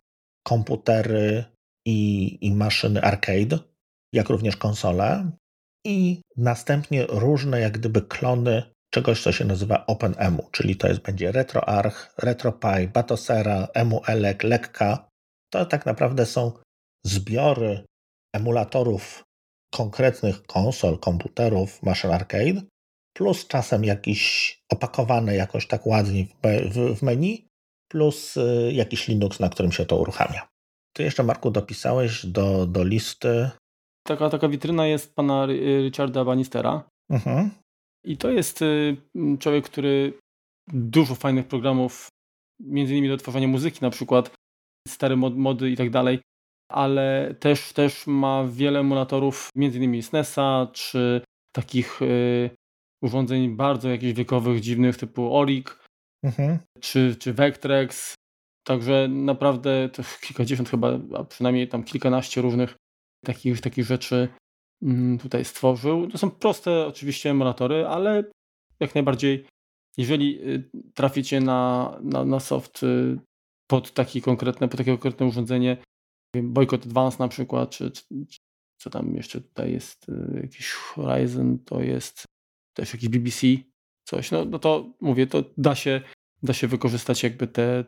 komputery i, i maszyny arcade, jak również konsole. I następnie różne jak gdyby klony czegoś, co się nazywa OpenEMU, czyli to jest będzie RetroArch, RetroPie, Batosera, EmuElec, Lekka. To tak naprawdę są zbiory emulatorów konkretnych konsol, komputerów, maszyn arcade, plus czasem jakiś opakowany jakoś tak ładnie w menu, plus y, jakiś Linux, na którym się to uruchamia. Ty jeszcze, Marku, dopisałeś do, do listy. Taka, taka witryna jest pana Richarda Bannistera. Mhm. I to jest y, człowiek, który dużo fajnych programów, między innymi do tworzenia muzyki, na przykład stare mod, mody i tak dalej, ale też, też ma wiele emulatorów, między innymi SNESa, czy takich y, urządzeń bardzo jakichś wiekowych, dziwnych, typu Orik, mhm. czy, czy Vectrex. Także naprawdę to *laughs* kilkadziesiąt chyba, a przynajmniej tam kilkanaście różnych takich, takich rzeczy mm, tutaj stworzył. To są proste oczywiście emulatory, ale jak najbardziej, jeżeli y, traficie na, na, na soft y, pod, taki konkretne, pod takie konkretne urządzenie, Boycott Advance na przykład, czy, czy, co tam jeszcze tutaj jest, y, jakiś Horizon, to jest też jakiś BBC, coś, no, no to mówię, to da się, da się wykorzystać jakby te,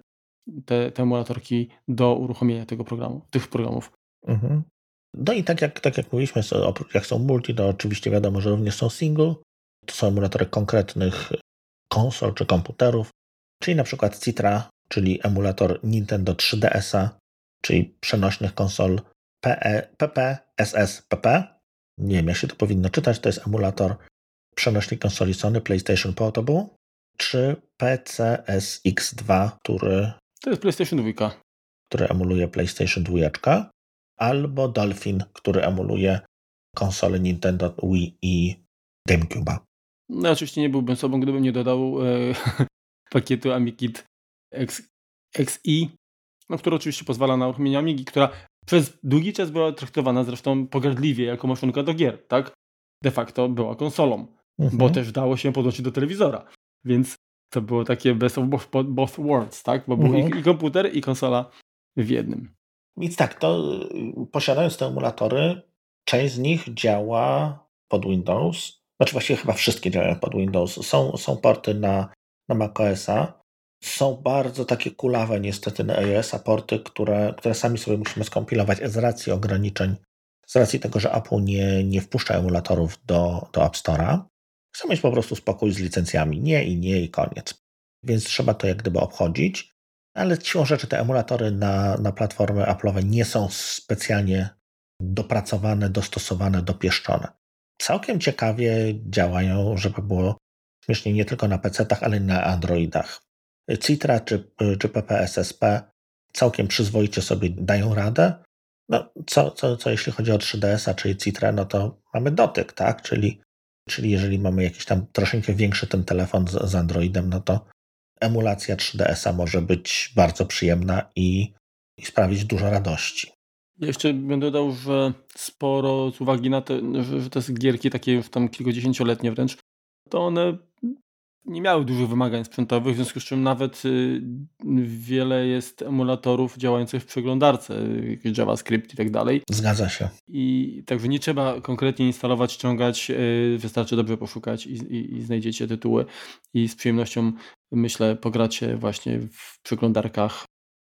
te, te emulatorki do uruchomienia tego programu, tych programów. Mhm. No i tak jak, tak jak mówiliśmy, jak są multi, to oczywiście wiadomo, że również są single. To są emulatory konkretnych konsol czy komputerów, czyli na przykład Citra, czyli emulator Nintendo 3DS-a, czyli przenośnych konsol PE, PP. Nie wiem, jak się to powinno czytać, to jest emulator przenośnej konsoli Sony PlayStation Portable, czy PCSX2, który... To jest PlayStation 2. Który emuluje PlayStation 2, albo Dolphin, który emuluje konsole Nintendo Wii i GameCube. No oczywiście nie byłbym sobą, gdybym nie dodał e, *laughs* pakietu AmiKit X, XI, no, który oczywiście pozwala na uruchomienie Amigi, która przez długi czas była traktowana zresztą pogardliwie jako maszynka do gier, tak? De facto była konsolą, mhm. bo też dało się podłączyć do telewizora, więc to było takie best of both worlds, tak? Bo mhm. był i, i komputer, i konsola w jednym. Więc tak, to y, posiadając te emulatory, część z nich działa pod Windows. Znaczy właściwie chyba wszystkie działają pod Windows. Są, są porty na, na macOSa. Są bardzo takie kulawe niestety na iOS-a porty, które, które sami sobie musimy skompilować z racji ograniczeń, z racji tego, że Apple nie, nie wpuszcza emulatorów do, do App Store'a. Chcę mieć po prostu spokój z licencjami. Nie i nie i koniec. Więc trzeba to jak gdyby obchodzić ale siłą rzeczy te emulatory na, na platformy Apple'owe nie są specjalnie dopracowane, dostosowane, dopieszczone. Całkiem ciekawie działają, żeby było śmiesznie nie tylko na PC-tach, ale i na Androidach. Citra czy, czy PPSSP całkiem przyzwoicie sobie dają radę. No, co, co, co jeśli chodzi o 3DS-a, czyli Citra, no to mamy dotyk, tak? Czyli, czyli jeżeli mamy jakiś tam troszeczkę większy ten telefon z, z Androidem, no to emulacja 3DS-a może być bardzo przyjemna i, i sprawić dużo radości. Jeszcze bym dodał, że sporo z uwagi na to, że te gierki takie już tam kilkudziesięcioletnie wręcz, to one nie miały dużych wymagań sprzętowych, w związku z czym nawet y, wiele jest emulatorów działających w przeglądarce, JavaScript i tak dalej. Zgadza się. I także nie trzeba konkretnie instalować, ściągać, y, wystarczy dobrze poszukać i, i, i znajdziecie tytuły i z przyjemnością myślę pogracie właśnie w przeglądarkach.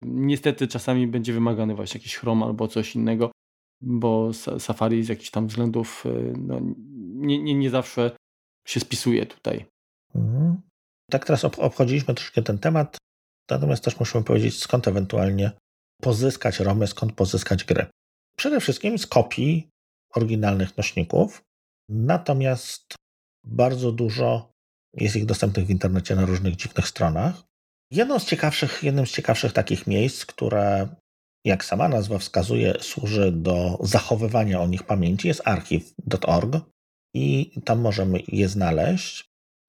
Niestety czasami będzie wymagany właśnie jakiś Chrome albo coś innego, bo Safari z jakichś tam względów y, no, nie, nie, nie zawsze się spisuje tutaj. Mhm. Tak teraz obchodziliśmy troszkę ten temat, natomiast też musimy powiedzieć, skąd ewentualnie pozyskać romy, skąd pozyskać gry. Przede wszystkim z kopii oryginalnych nośników, natomiast bardzo dużo jest ich dostępnych w internecie na różnych dziwnych stronach. Jedną z ciekawszych, jednym z ciekawszych takich miejsc, które, jak sama nazwa wskazuje, służy do zachowywania o nich pamięci, jest archiw.org i tam możemy je znaleźć.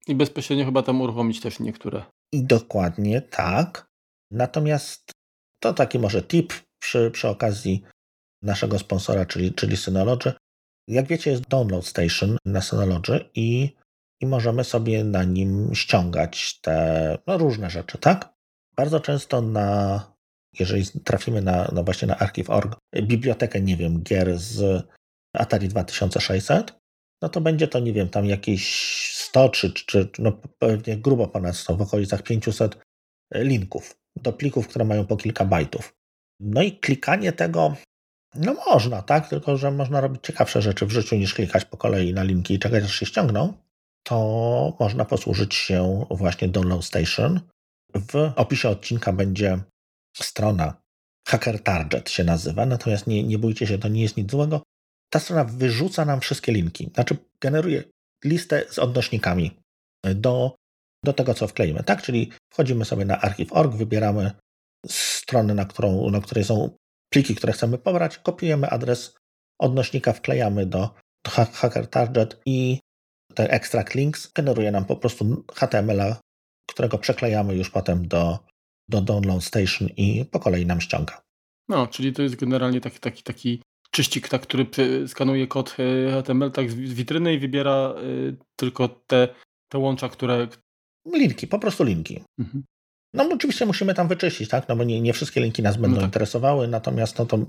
I bezpośrednio chyba tam uruchomić też niektóre. I dokładnie tak. Natomiast to taki może tip przy, przy okazji naszego sponsora, czyli, czyli Synology. Jak wiecie, jest Download Station na Synology i, i możemy sobie na nim ściągać te no, różne rzeczy, tak? Bardzo często na, jeżeli trafimy na, no właśnie na archiw.org, bibliotekę, nie wiem, gier z Atari 2600, no to będzie to, nie wiem, tam jakieś 100 czy, czy no pewnie grubo ponad 100, w okolicach 500 linków do plików, które mają po kilka bajtów. No i klikanie tego, no można, tak? Tylko, że można robić ciekawsze rzeczy w życiu niż klikać po kolei na linki i czekać, aż się ściągną. To można posłużyć się właśnie Download Station. W opisie odcinka będzie strona Hacker Target się nazywa, natomiast nie, nie bójcie się, to nie jest nic złego ta strona wyrzuca nam wszystkie linki, znaczy generuje listę z odnośnikami do, do tego, co wkleimy. Tak, czyli wchodzimy sobie na archiw.org, wybieramy stronę, na, którą, na której są pliki, które chcemy pobrać, kopiujemy adres odnośnika, wklejamy do, do Hacker Target i ten extract links generuje nam po prostu HTML-a, którego przeklejamy już potem do, do Download Station i po kolei nam ściąga. No, czyli to jest generalnie taki, taki, taki czyścik, tak, który skanuje kod e, HTML tak z witryny i wybiera y, tylko te, te łącza, które... Linki, po prostu linki. Mhm. No oczywiście musimy tam wyczyścić, tak, no bo nie, nie wszystkie linki nas będą no tak. interesowały, natomiast no to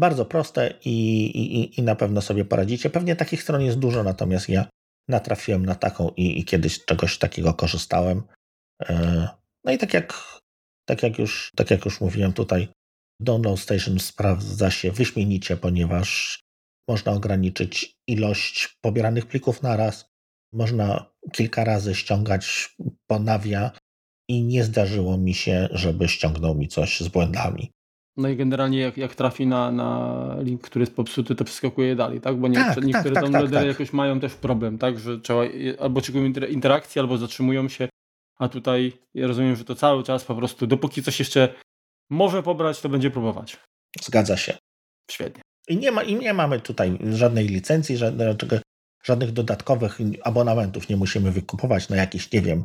bardzo proste i, i, i na pewno sobie poradzicie. Pewnie takich stron jest dużo, natomiast ja natrafiłem na taką i, i kiedyś czegoś takiego korzystałem. E, no i tak jak Tak jak już, tak jak już mówiłem tutaj, Download Station sprawdza się wyśmienicie, ponieważ można ograniczyć ilość pobieranych plików na raz, można kilka razy ściągać ponawia i nie zdarzyło mi się, żeby ściągnął mi coś z błędami. No i generalnie jak, jak trafi na, na link, który jest popsuty, to przeskakuje dalej, tak? Bo nie, tak, niektóre tak, tak, downloadery tak, jakoś mają też problem, tak? Że trzeba albo czekują interakcji, albo zatrzymują się, a tutaj ja rozumiem, że to cały czas po prostu, dopóki coś jeszcze może pobrać, to będzie próbować. Zgadza się. Świetnie. I nie, ma, i nie mamy tutaj żadnej licencji, żadnego, żadnych dodatkowych abonamentów nie musimy wykupować na jakiś, nie wiem,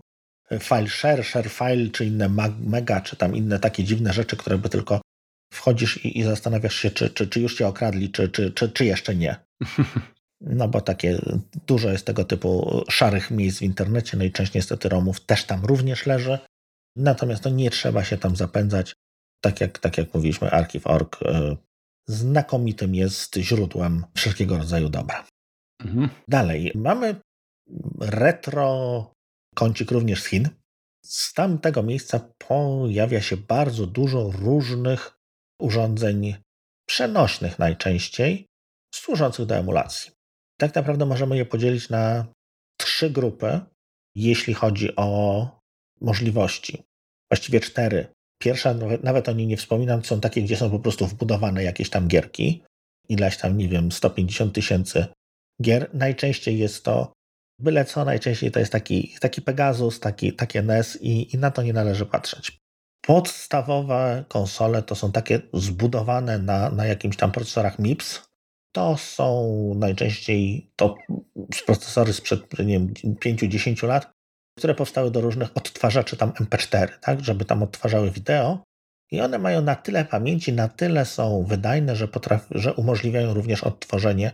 file share, share file, czy inne mega, czy tam inne takie dziwne rzeczy, które by tylko wchodzisz i, i zastanawiasz się, czy, czy, czy już cię okradli, czy, czy, czy, czy jeszcze nie. *laughs* No bo takie dużo jest tego typu szarych miejsc w internecie, no i część niestety Romów też tam również leży. Natomiast to nie trzeba się tam zapędzać. Tak jak, tak jak mówiliśmy, Archive.org e, znakomitym jest źródłem wszelkiego rodzaju dobra. Mhm. Dalej, mamy retro kącik również z Chin. Z tamtego miejsca pojawia się bardzo dużo różnych urządzeń przenośnych najczęściej, służących do emulacji. Tak naprawdę możemy je podzielić na trzy grupy, jeśli chodzi o możliwości. Właściwie cztery. Pierwsza, nawet, nawet o niej nie wspominam, są takie, gdzie są po prostu wbudowane jakieś tam gierki. Ileś tam, nie wiem, 150 tysięcy gier. Najczęściej jest to byle co, najczęściej to jest taki, taki Pegasus, taki, takie NES i, i na to nie należy patrzeć. Podstawowe konsole to są takie zbudowane na, na jakimś tam procesorach MIPS. To są najczęściej to procesory sprzed nie wiem, 5-10 lat, które powstały do różnych odtwarzaczy tam MP4, tak, żeby tam odtwarzały wideo. I one mają na tyle pamięci, na tyle są wydajne, że, potraf- że umożliwiają również odtworzenie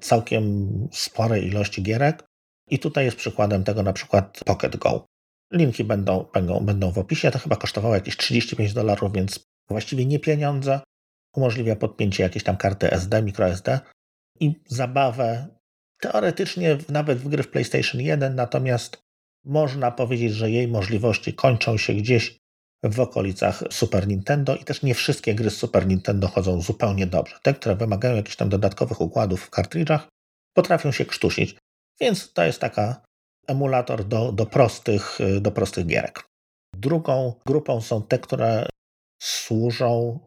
całkiem sporej ilości gierek. I tutaj jest przykładem tego na przykład Pocket Go. Linki będą, będą, będą w opisie. To chyba kosztowało jakieś 35 dolarów, więc właściwie nie pieniądze. Umożliwia podpięcie jakiejś tam karty SD, microSD i zabawę teoretycznie nawet w gry w PlayStation 1, natomiast można powiedzieć, że jej możliwości kończą się gdzieś w okolicach Super Nintendo i też nie wszystkie gry z Super Nintendo chodzą zupełnie dobrze. Te, które wymagają jakichś tam dodatkowych układów w kartridżach, potrafią się krztusić. Więc to jest taka emulator do, do, prostych, do prostych gierek. Drugą grupą są te, które służą,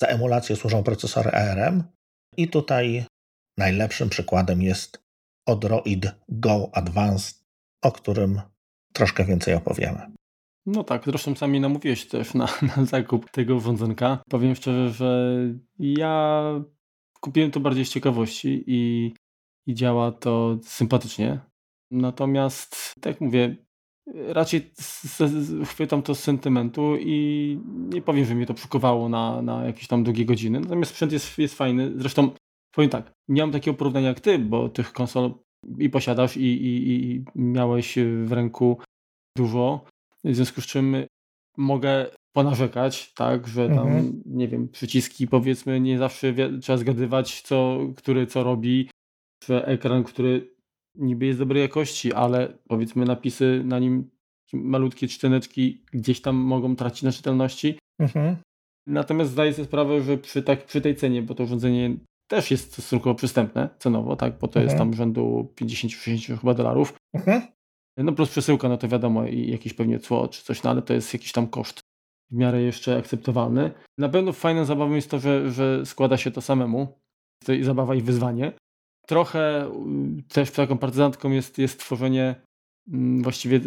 za emulację służą procesory ARM i tutaj najlepszym przykładem jest Odroid Go Advanced, o którym troszkę więcej opowiemy. No tak, zresztą sami namówiłeś też na, na zakup tego urządzonka. Powiem szczerze, że ja kupiłem to bardziej z ciekawości i, i działa to sympatycznie. Natomiast, tak mówię, raczej chwytam to z sentymentu i nie powiem, że mnie to przykowało na, na jakieś tam długie godziny. Natomiast sprzęt jest, jest fajny. Zresztą powiem tak, nie mam takiego porównania jak ty, bo tych konsol i posiadasz i, i, i miałeś w ręku dużo, w związku z czym mogę ponarzekać, tak, że tam, mhm. nie wiem, przyciski powiedzmy nie zawsze trzeba zgadywać, co, który co robi, że ekran, który niby jest dobrej jakości, ale powiedzmy napisy na nim, malutkie czcioneczki gdzieś tam mogą tracić na czytelności. Mhm. Natomiast zdaję sobie sprawę, że przy, tak, przy tej cenie, bo to urządzenie też jest stosunkowo przystępne cenowo, tak, bo to mhm. jest tam rzędu 50-60 chyba dolarów. Mhm. No plus przesyłka, no to wiadomo, i jakieś pewnie cło czy coś, no ale to jest jakiś tam koszt w miarę jeszcze akceptowalny. Na pewno fajną zabawą jest to, że, że składa się to samemu. To i zabawa i wyzwanie. Trochę y, też taką partyzantką jest, jest tworzenie mm, właściwie,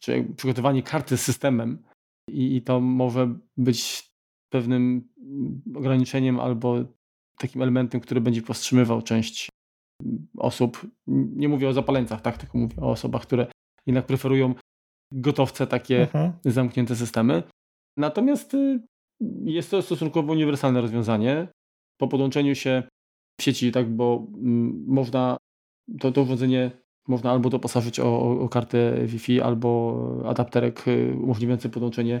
czy przygotowanie karty z systemem i, i to może być pewnym mm, ograniczeniem albo takim elementem, który będzie powstrzymywał część osób. Nie mówię o zapaleńcach, tak, tylko mówię o osobach, które jednak preferują gotowce, takie mhm. zamknięte systemy. Natomiast y, jest to stosunkowo uniwersalne rozwiązanie. Po podłączeniu się w sieci, tak, bo mm, można to, to urządzenie można albo doposażyć o, o kartę Wi-Fi, albo adapterek y, umożliwiający podłączenie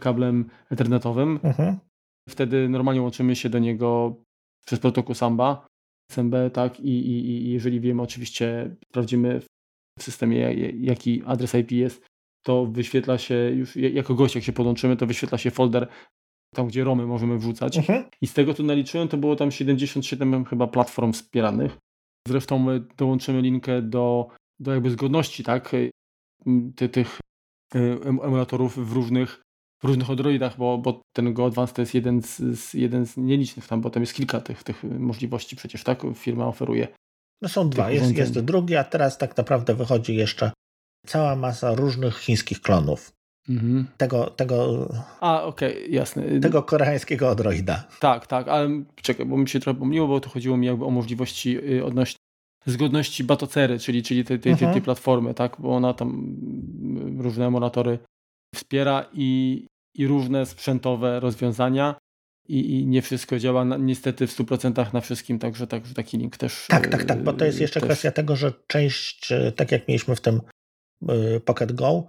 kablem ethernetowym. Mhm. Wtedy normalnie łączymy się do niego przez protokół Samba, SMB, tak, i, i, i jeżeli wiemy, oczywiście sprawdzimy w systemie, jaki adres IP jest, to wyświetla się już jako gość, jak się podłączymy, to wyświetla się folder tam, gdzie romy możemy wrzucać. Mhm. I z tego, co naliczyłem, to było tam 77 chyba platform wspieranych. Zresztą my dołączymy linkę do, do jakby zgodności, tak, Ty, tych y, emulatorów w różnych, różnych Androidach, bo, bo ten Go Advanced to jest jeden z, z, jeden z nielicznych tam, bo tam jest kilka tych, tych możliwości przecież, tak, firma oferuje. No są dwa, jest, jest drugi, a teraz tak naprawdę wychodzi jeszcze cała masa różnych chińskich klonów. Mhm. Tego, tego. A, okej, okay, jasne. Tego koreańskiego Androida. Tak, tak, ale czekaj, bo mi się trochę pomyliło, bo tu chodziło mi jakby o możliwości y, odnośnie zgodności batocery, czyli, czyli tej, tej, tej, tej platformy, tak? Bo ona tam y, różne emulatory wspiera i, i różne sprzętowe rozwiązania. I, I, nie wszystko działa na, niestety w 100% na wszystkim, także, także taki link też. Tak, tak, tak, bo to jest jeszcze też... kwestia tego, że część, tak jak mieliśmy w tym Pocket Go,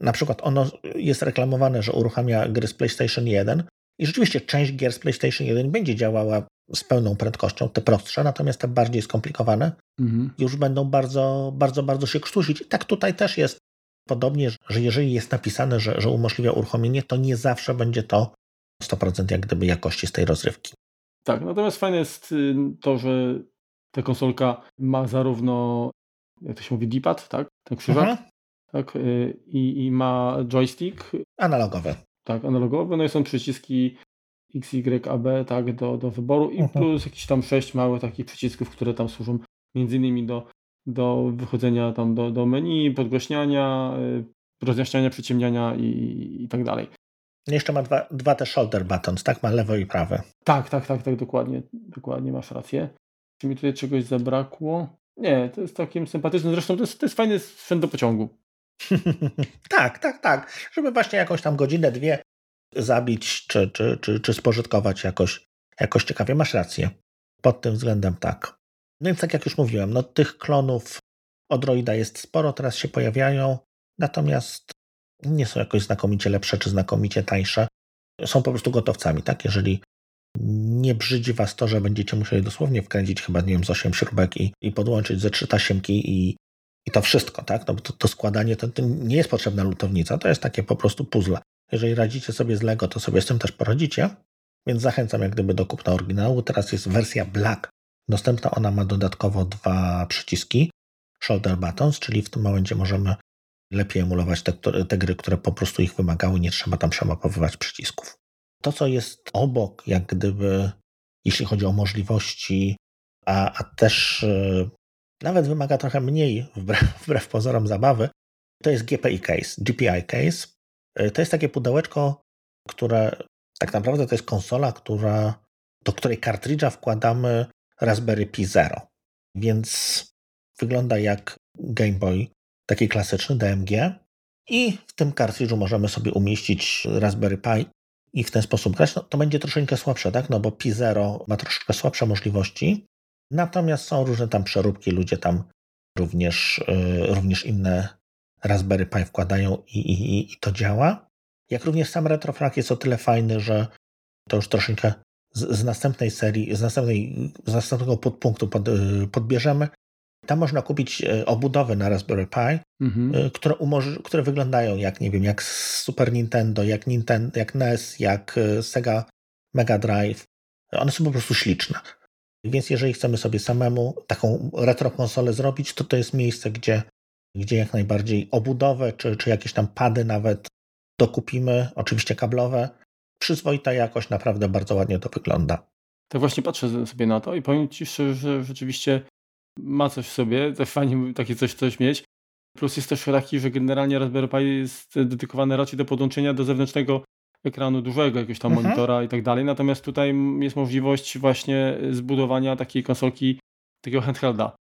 na przykład ono jest reklamowane, że uruchamia gry z PlayStation 1 i rzeczywiście część gier z PlayStation 1 będzie działała z pełną prędkością, te prostsze, natomiast te bardziej skomplikowane mhm. już będą bardzo, bardzo, bardzo się krztusić. I tak tutaj też jest podobnie, że jeżeli jest napisane, że, że umożliwia uruchomienie, to nie zawsze będzie to 100% jak gdyby jakości z tej rozrywki. Tak, natomiast fajne jest y, to, że ta konsolka ma zarówno, jak to się mówi, D-pad, tak? Ten krzyżak, mhm tak, y, i, i ma joystick. Analogowy. Tak, analogowy, no i są przyciski X, Y, A, B, tak, do, do wyboru i mhm. plus jakieś tam sześć małych takich przycisków, które tam służą między innymi do, do wychodzenia tam do, do menu, podgłośniania, y, rozjaśniania, przyciemniania i, i tak dalej. Jeszcze ma dwa, dwa te shoulder buttons, tak? Ma lewo i prawe. Tak, tak, tak, tak, dokładnie, dokładnie masz rację. Czy mi tutaj czegoś zabrakło? Nie, to jest takim sympatycznym, zresztą to jest, to jest fajny sprzęt do pociągu. *laughs* tak, tak, tak. Żeby właśnie jakąś tam godzinę, dwie zabić, czy, czy, czy, czy spożytkować jakoś, jakoś ciekawie. Masz rację. Pod tym względem tak. No więc tak jak już mówiłem, no tych klonów Odroida jest sporo, teraz się pojawiają, natomiast nie są jakoś znakomicie lepsze czy znakomicie tańsze. Są po prostu gotowcami, tak? Jeżeli nie brzydzi was to, że będziecie musieli dosłownie wkręcić chyba, nie wiem, z 8 śrubek i, i podłączyć ze trzy tasiemki i, i to wszystko, tak? No bo to, to składanie to, to, nie jest potrzebna lutownica, to jest takie po prostu puzzle. Jeżeli radzicie sobie z Lego, to sobie z tym też poradzicie, więc zachęcam jak gdyby do kupna oryginału. Teraz jest wersja Black. Dostępna ona ma dodatkowo dwa przyciski, shoulder buttons, czyli w tym momencie możemy lepiej emulować te, te gry, które po prostu ich wymagały, nie trzeba tam przemapowywać przycisków. To, co jest obok, jak gdyby, jeśli chodzi o możliwości, a, a też e, nawet wymaga trochę mniej, wbrew, *laughs* wbrew pozorom zabawy, to jest GPI case, GPI case. E, to jest takie pudełeczko, które tak naprawdę to jest konsola, która, do której kartridża wkładamy Raspberry Pi Zero. Więc wygląda jak Game Boy, taki klasyczny DMG. I w tym kartridżu możemy sobie umieścić Raspberry Pi i w ten sposób grać. No, to będzie troszeczkę słabsze, tak? No bo Pi Zero ma troszeczkę słabsze możliwości, Natomiast są różne tam przeróbki, ludzie tam również, yy, również inne Raspberry Pi wkładają i, i, i to działa. Jak również sam retroflag jest o tyle fajny, że to już troszeczkę z, z następnej serii, z, następnej, z następnego podpunktu pod, yy, podbierzemy. Tam można kupić yy, obudowy na Raspberry Pi, mhm. Yy, które, umoż- które wyglądają jak, nie wiem, jak Super Nintendo, jak, Nintendo, jak NES, jak Sega Mega Drive. One są po prostu śliczne. Więc jeżeli chcemy sobie samemu taką retro konsolę zrobić, to to jest miejsce, gdzie, gdzie jak najbardziej obudowę, czy, czy jakieś tam pady nawet dokupimy, oczywiście kablowe. Przyzwoita jakość, naprawdę bardzo ładnie to wygląda. Tak właśnie patrzę sobie na to i powiem Ci szczerze, że rzeczywiście ma coś w sobie, fajnie takie coś, coś mieć. Plus jest też taki, że generalnie Raspberry Pi jest dedykowany raczej do podłączenia do zewnętrznego ekranu dużego, jakiegoś tam mhm. monitora i tak dalej. Natomiast tutaj jest możliwość właśnie zbudowania takiej konsolki, takiego handhelda.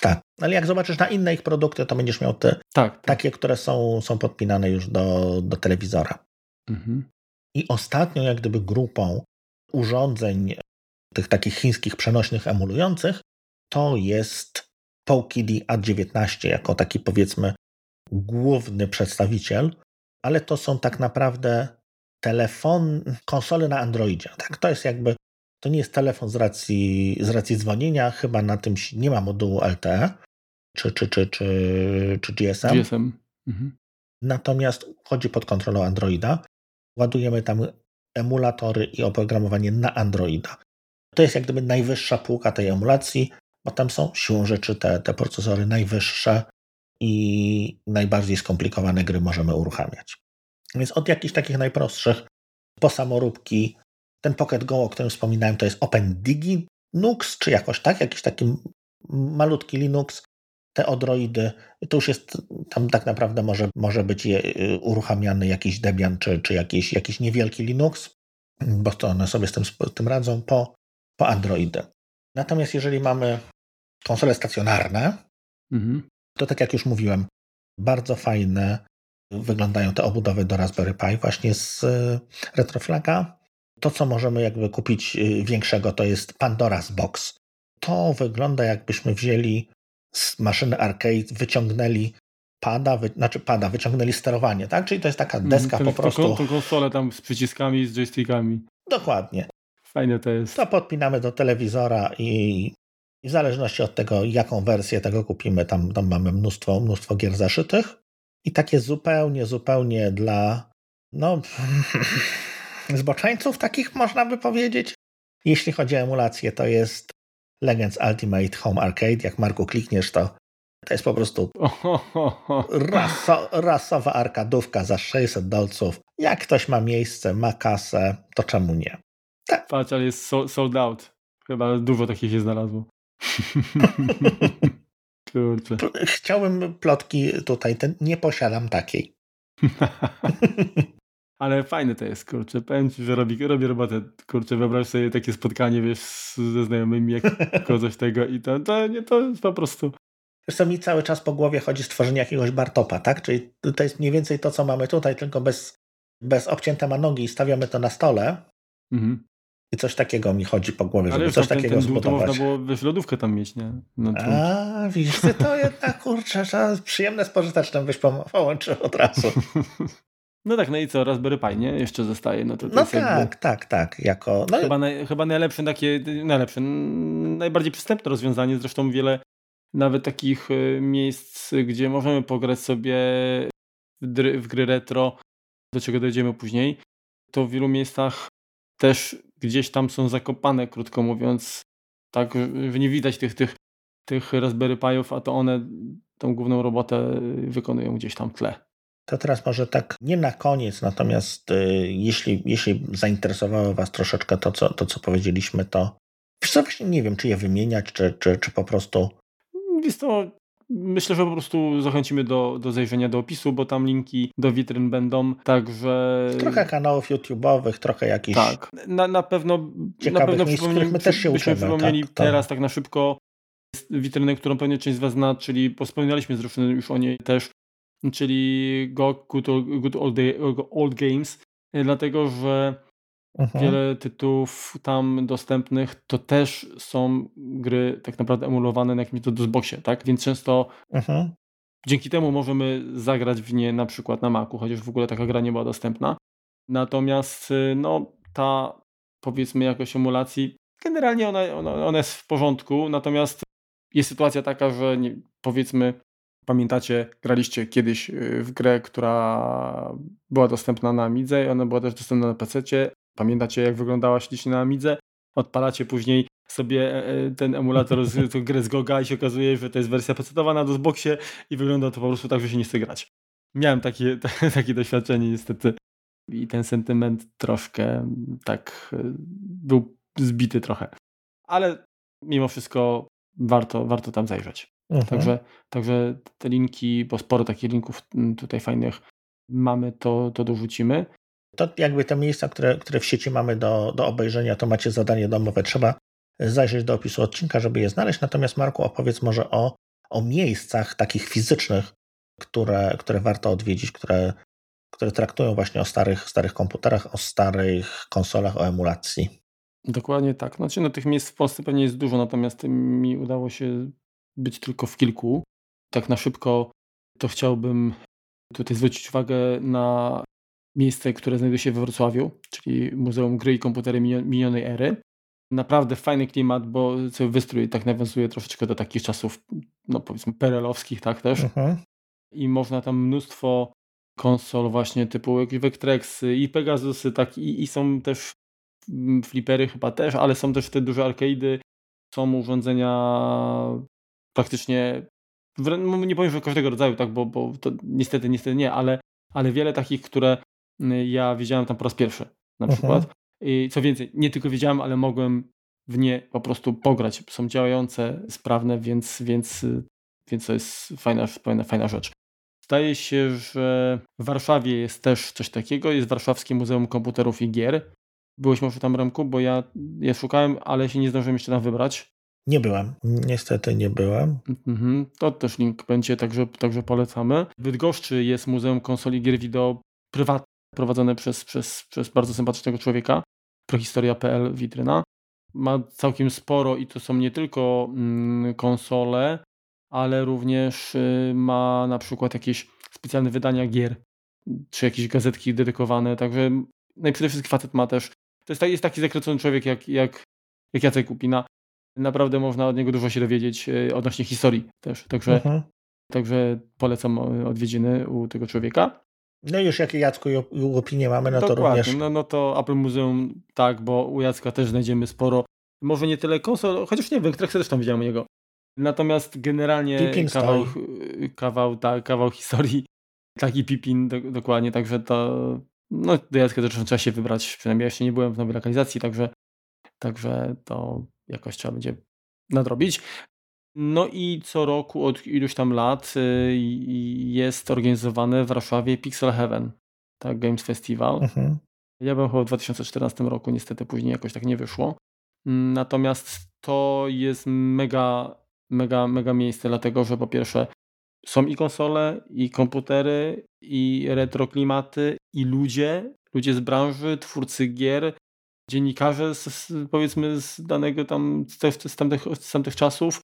Tak, ale jak zobaczysz na inne ich produkty, to będziesz miał te tak, tak. takie, które są, są podpinane już do, do telewizora. Mhm. I ostatnio, jak gdyby grupą urządzeń tych takich chińskich przenośnych emulujących, to jest PokeD A19 jako taki powiedzmy główny przedstawiciel, ale to są tak naprawdę telefon, konsole na Androidzie. Tak, to jest jakby, to nie jest telefon z racji, z racji dzwonienia, chyba na tym nie ma modułu LTE, czy, czy, czy, czy, czy GSM. GSM. Mhm. natomiast chodzi pod kontrolą Androida. Ładujemy tam emulatory i oprogramowanie na Androida. To jest jak gdyby najwyższa półka tej emulacji, bo tam są siłą rzeczy te, te procesory najwyższe i najbardziej skomplikowane gry możemy uruchamiać. Więc od jakichś takich najprostszych po samoróbki, ten Pocket Go, o którym wspominałem, to jest OpenDigi Nux, czy jakoś tak, jakiś taki malutki Linux, te Odroidy, to już jest, tam tak naprawdę może, może być je, y, uruchamiany jakiś Debian, czy, czy jakiś, jakiś niewielki Linux, bo to one sobie z tym, z tym radzą po, po Androidy. Natomiast jeżeli mamy konsole stacjonarne, mhm. to tak jak już mówiłem, bardzo fajne wyglądają te obudowy do Raspberry Pi właśnie z y, Retroflaga. To, co możemy jakby kupić y, większego, to jest Pandora's Box. To wygląda jakbyśmy wzięli z maszyny arcade, wyciągnęli pada, wy, znaczy pada, wyciągnęli sterowanie, tak? Czyli to jest taka mhm, deska po prostu. Tą konsolę tam z przyciskami, z joystickami. Dokładnie. Fajne to jest. To podpinamy do telewizora i, i w zależności od tego, jaką wersję tego kupimy, tam, tam mamy mnóstwo, mnóstwo gier zaszytych. I takie zupełnie, zupełnie dla no, *laughs* zboczeńców takich można by powiedzieć. Jeśli chodzi o emulację, to jest Legends Ultimate Home Arcade. Jak Marku klikniesz, to to jest po prostu raso, rasowa arkadówka za 600 dolców. Jak ktoś ma miejsce, ma kasę, to czemu nie? Tak. Patrz, ale jest sold out. Chyba dużo takich się znalazło. *laughs* Kurczę. Chciałbym plotki tutaj, ten, nie posiadam takiej. *laughs* Ale fajne to jest, kurczę. Powiem ci, że robi, robi robotę. Kurczę, wyobraź sobie takie spotkanie, wiesz, ze znajomymi, jak *laughs* coś tego i to, to, nie, to jest po prostu... Wiesz co, mi cały czas po głowie chodzi stworzenie jakiegoś bartopa, tak? Czyli to jest mniej więcej to, co mamy tutaj, tylko bez, bez obcięte ma nogi i stawiamy to na stole. Mhm. I coś takiego mi chodzi po głowie, żeby coś ten, takiego ten zbudować. To można było wiesz, lodówkę tam mieć, nie? No. A, widzisz, to jednak, kurczę, przyjemne z pożytecznym byś połączył od razu. *laughs* No tak, no i co, Raspberry Pi, nie? Jeszcze zostaje. No, to, to no tak, jakby... tak, tak. Jako, no... chyba, naj, chyba najlepsze takie, najlepsze, najbardziej przystępne rozwiązanie. Zresztą wiele nawet takich y, miejsc, gdzie możemy pograć sobie w gry, w gry retro, do czego dojdziemy później, to w wielu miejscach też gdzieś tam są zakopane, krótko mówiąc. Tak, nie widać tych, tych, tych Raspberry Pi'ów, a to one tą główną robotę wykonują gdzieś tam w tle. To teraz może tak nie na koniec, natomiast y, jeśli, jeśli zainteresowało Was troszeczkę to, co, to, co powiedzieliśmy, to wiesz co, właśnie nie wiem, czy je wymieniać, czy, czy, czy po prostu... Jest to Myślę, że po prostu zachęcimy do, do zajrzenia do opisu, bo tam linki do witryn będą, także... Trochę kanałów YouTube'owych, trochę jakichś... Tak, na, na pewno, na pewno miejsc, my też się uczymy. przypomnieli tak, teraz tak na szybko witrynę, którą pewnie część z Was zna, czyli wspominaliśmy zresztą już o niej też, czyli Go Good Old, Good Old, Old Games, dlatego że Mhm. Wiele tytułów tam dostępnych to też są gry tak naprawdę emulowane na jakimś DOSBoxie, tak? Więc często mhm. dzięki temu możemy zagrać w nie na przykład na Macu, chociaż w ogóle taka gra nie była dostępna. Natomiast y, no, ta powiedzmy jakość emulacji, generalnie ona, ona, ona jest w porządku, natomiast jest sytuacja taka, że nie, powiedzmy Pamiętacie, graliście kiedyś y, w grę, która była dostępna na Amidze i ona była też dostępna na PC. Pamiętacie, jak wyglądała ślicznie na Amidze? Odpalacie później sobie e, e, ten emulator, z, grę z Goga i się okazuje, że to jest wersja PC-owa na DOSBoxie i wygląda to po prostu tak, że się nie chce grać. Miałem takie, *laughs* takie doświadczenie niestety i ten sentyment troszkę tak e, był zbity trochę. Ale mimo wszystko warto, warto tam zajrzeć. Mhm. Także, także te linki, bo sporo takich linków tutaj fajnych mamy, to, to dorzucimy. To jakby te miejsca, które, które w sieci mamy do, do obejrzenia, to macie zadanie domowe. Trzeba zajrzeć do opisu odcinka, żeby je znaleźć. Natomiast Marku, opowiedz może o, o miejscach takich fizycznych, które, które warto odwiedzić, które, które traktują właśnie o starych, starych komputerach, o starych konsolach, o emulacji. Dokładnie tak. Znaczy, no, tych miejsc w Polsce pewnie jest dużo, natomiast mi udało się być tylko w kilku. Tak na szybko to chciałbym tutaj zwrócić uwagę na miejsce, które znajduje się we Wrocławiu, czyli Muzeum Gry i Komputery Minionej Ery. Naprawdę fajny klimat, bo cały wystrój tak nawiązuje troszeczkę do takich czasów, no powiedzmy, perelowskich, tak też. Mhm. I można tam mnóstwo konsol właśnie typu Vectrexy i Pegasusy, tak i, i są też mm, flipery chyba też, ale są też te duże arcade'y, są urządzenia praktycznie no, nie powiem, że każdego rodzaju, tak, bo, bo to niestety, niestety nie, ale, ale wiele takich, które mm, ja widziałem tam po raz pierwszy na mhm. przykład. I co więcej, nie tylko widziałem, ale mogłem w nie po prostu pograć. Są działające, sprawne, więc, więc, więc to jest fajna, fajna, fajna rzecz. Zdaje się, że w Warszawie jest też coś takiego. Jest Warszawskie Muzeum Komputerów i Gier. Byłeś może tam, Remku? Bo ja je szukałem, ale się nie zdążyłem jeszcze tam wybrać. Nie byłem. Niestety nie byłem. Mhm. To też link będzie, także, także polecamy. W Bydgoszczy jest Muzeum Konsoli Gier Wideo prywatne, prowadzone przez, przez, przez bardzo sympatycznego człowieka. Prohistoria.pl witryna. Ma całkiem sporo i to są nie tylko mm, konsole, ale również y, ma na przykład jakieś specjalne wydania gier, czy jakieś gazetki dedykowane, także no i przede wszystkim facet ma też, to jest, jest taki zakręcony człowiek jak, jak, jak Jacek Kupina, naprawdę można od niego dużo się dowiedzieć y, odnośnie historii też, także, mhm. także polecam y, odwiedziny u tego człowieka. No i już jakie Jacku i opinie mamy, no Dokładnie. to również... No, no to Apple Muzeum tak, bo u Jacka też znajdziemy sporo, może nie tyle konsol, chociaż nie wiem, też tam widziałem jego, Natomiast generalnie kawał, kawał, tak, kawał historii, taki Pipin do, dokładnie, także to no do Jacka też trzeba się wybrać, przynajmniej jeszcze nie byłem w nowej lokalizacji, także, także to jakoś trzeba będzie nadrobić. No i co roku od iluś tam lat y, jest organizowane w Warszawie Pixel Heaven, tak, Games Festival. Mhm. Ja byłem chyba w 2014 roku, niestety później jakoś tak nie wyszło. Natomiast to jest mega mega, mega miejsce, dlatego że po pierwsze są i konsole, i komputery, i retro klimaty, i ludzie, ludzie z branży, twórcy gier, dziennikarze z, powiedzmy z danego tam, z, z, tamtych, z tamtych czasów.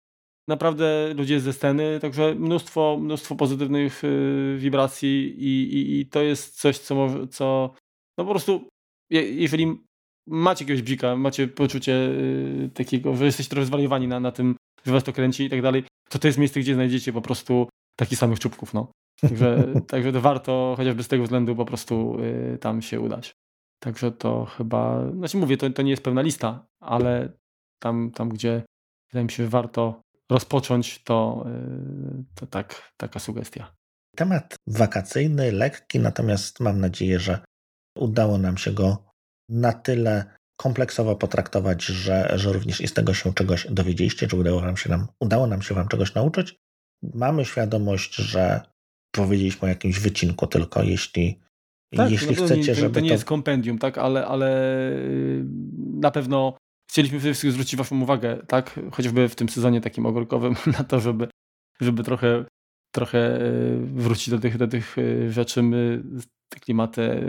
Naprawdę ludzie ze sceny, także mnóstwo, mnóstwo pozytywnych y, wibracji i, i, i, to jest coś, co może, co no po prostu jeżeli macie jakiegoś bzika, macie poczucie y, takiego, że jesteście trochę zwariowani na, na tym że was to kręci i tak dalej, to to jest miejsce, gdzie znajdziecie po prostu takich samych czubków, no. Także, *laughs* także to warto chociażby z tego względu po prostu y, tam się udać. Także to chyba, znaczy mówię, to, to nie jest pełna lista, ale tam, tam gdzie wydaje mi się, że warto rozpocząć, to, y, to tak, taka sugestia. Temat wakacyjny, lekki, natomiast mam nadzieję, że udało nam się go na tyle kompleksowo potraktować, że, że również i z tego się czegoś dowiedzieliście, czy udało nam się nam, udało nam się Wam czegoś nauczyć. Mamy świadomość, że powiedzieliśmy o jakimś wycinku tylko, jeśli, tak, jeśli no chcecie, nie, żeby. To nie to... jest kompendium, tak, ale, ale y, na pewno chcieliśmy przede wszystkim zwrócić Waszą uwagę, tak, chociażby w tym sezonie takim ogórkowym, *laughs* na to, żeby, żeby trochę, trochę y, wrócić do tych, do tych y, rzeczy. My te klimaty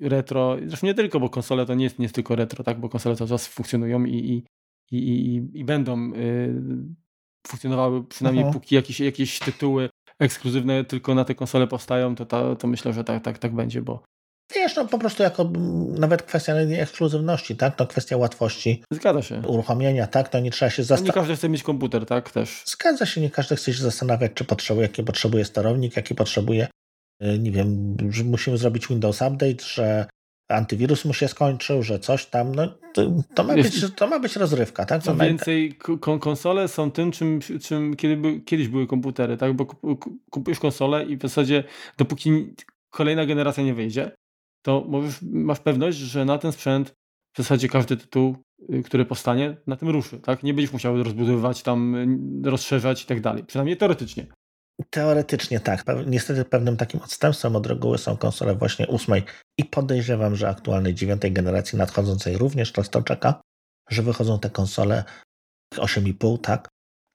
retro, zresztą nie tylko, bo konsole to nie jest, nie jest tylko retro, tak, bo konsole cały czas funkcjonują i, i, i, i, i będą y, funkcjonowały przynajmniej Aha. póki jakieś, jakieś tytuły ekskluzywne tylko na te konsole powstają, to, to, to myślę, że tak, tak, tak będzie, bo Wiesz, no po prostu jako nawet kwestia ekskluzywności, tak? To kwestia łatwości. Zgadza się. Uruchomienia, tak? To nie trzeba się zastanawiać. Nie każdy chce mieć komputer, tak? Też. Zgadza się, nie każdy chce się zastanawiać, czy potrzebuje, jaki potrzebuje sterownik, jaki potrzebuje Y, nie wiem, że musimy zrobić Windows Update, że antywirus mu się skończył, że coś tam, no to, to ma, być, to ma być rozrywka, tak? Co więcej, konsole są tym, czym, czym kiedy by, kiedyś były komputery, tak? Bo kupujesz konsolę i w zasadzie dopóki kolejna generacja nie wyjdzie, to możesz, masz pewność, że na ten sprzęt w zasadzie każdy tytuł, y, który powstanie, na tym ruszy, tak? Nie będziesz musiał rozbudowywać tam, y, rozszerzać i tak dalej. Przynajmniej teoretycznie. Teoretycznie tak. Niestety pewnym takim odstępstwem od reguły są konsole właśnie ósmej i podejrzewam, że aktualnej dziewiątej generacji nadchodzącej również to, to czeka, że wychodzą te konsole 8,5, tak?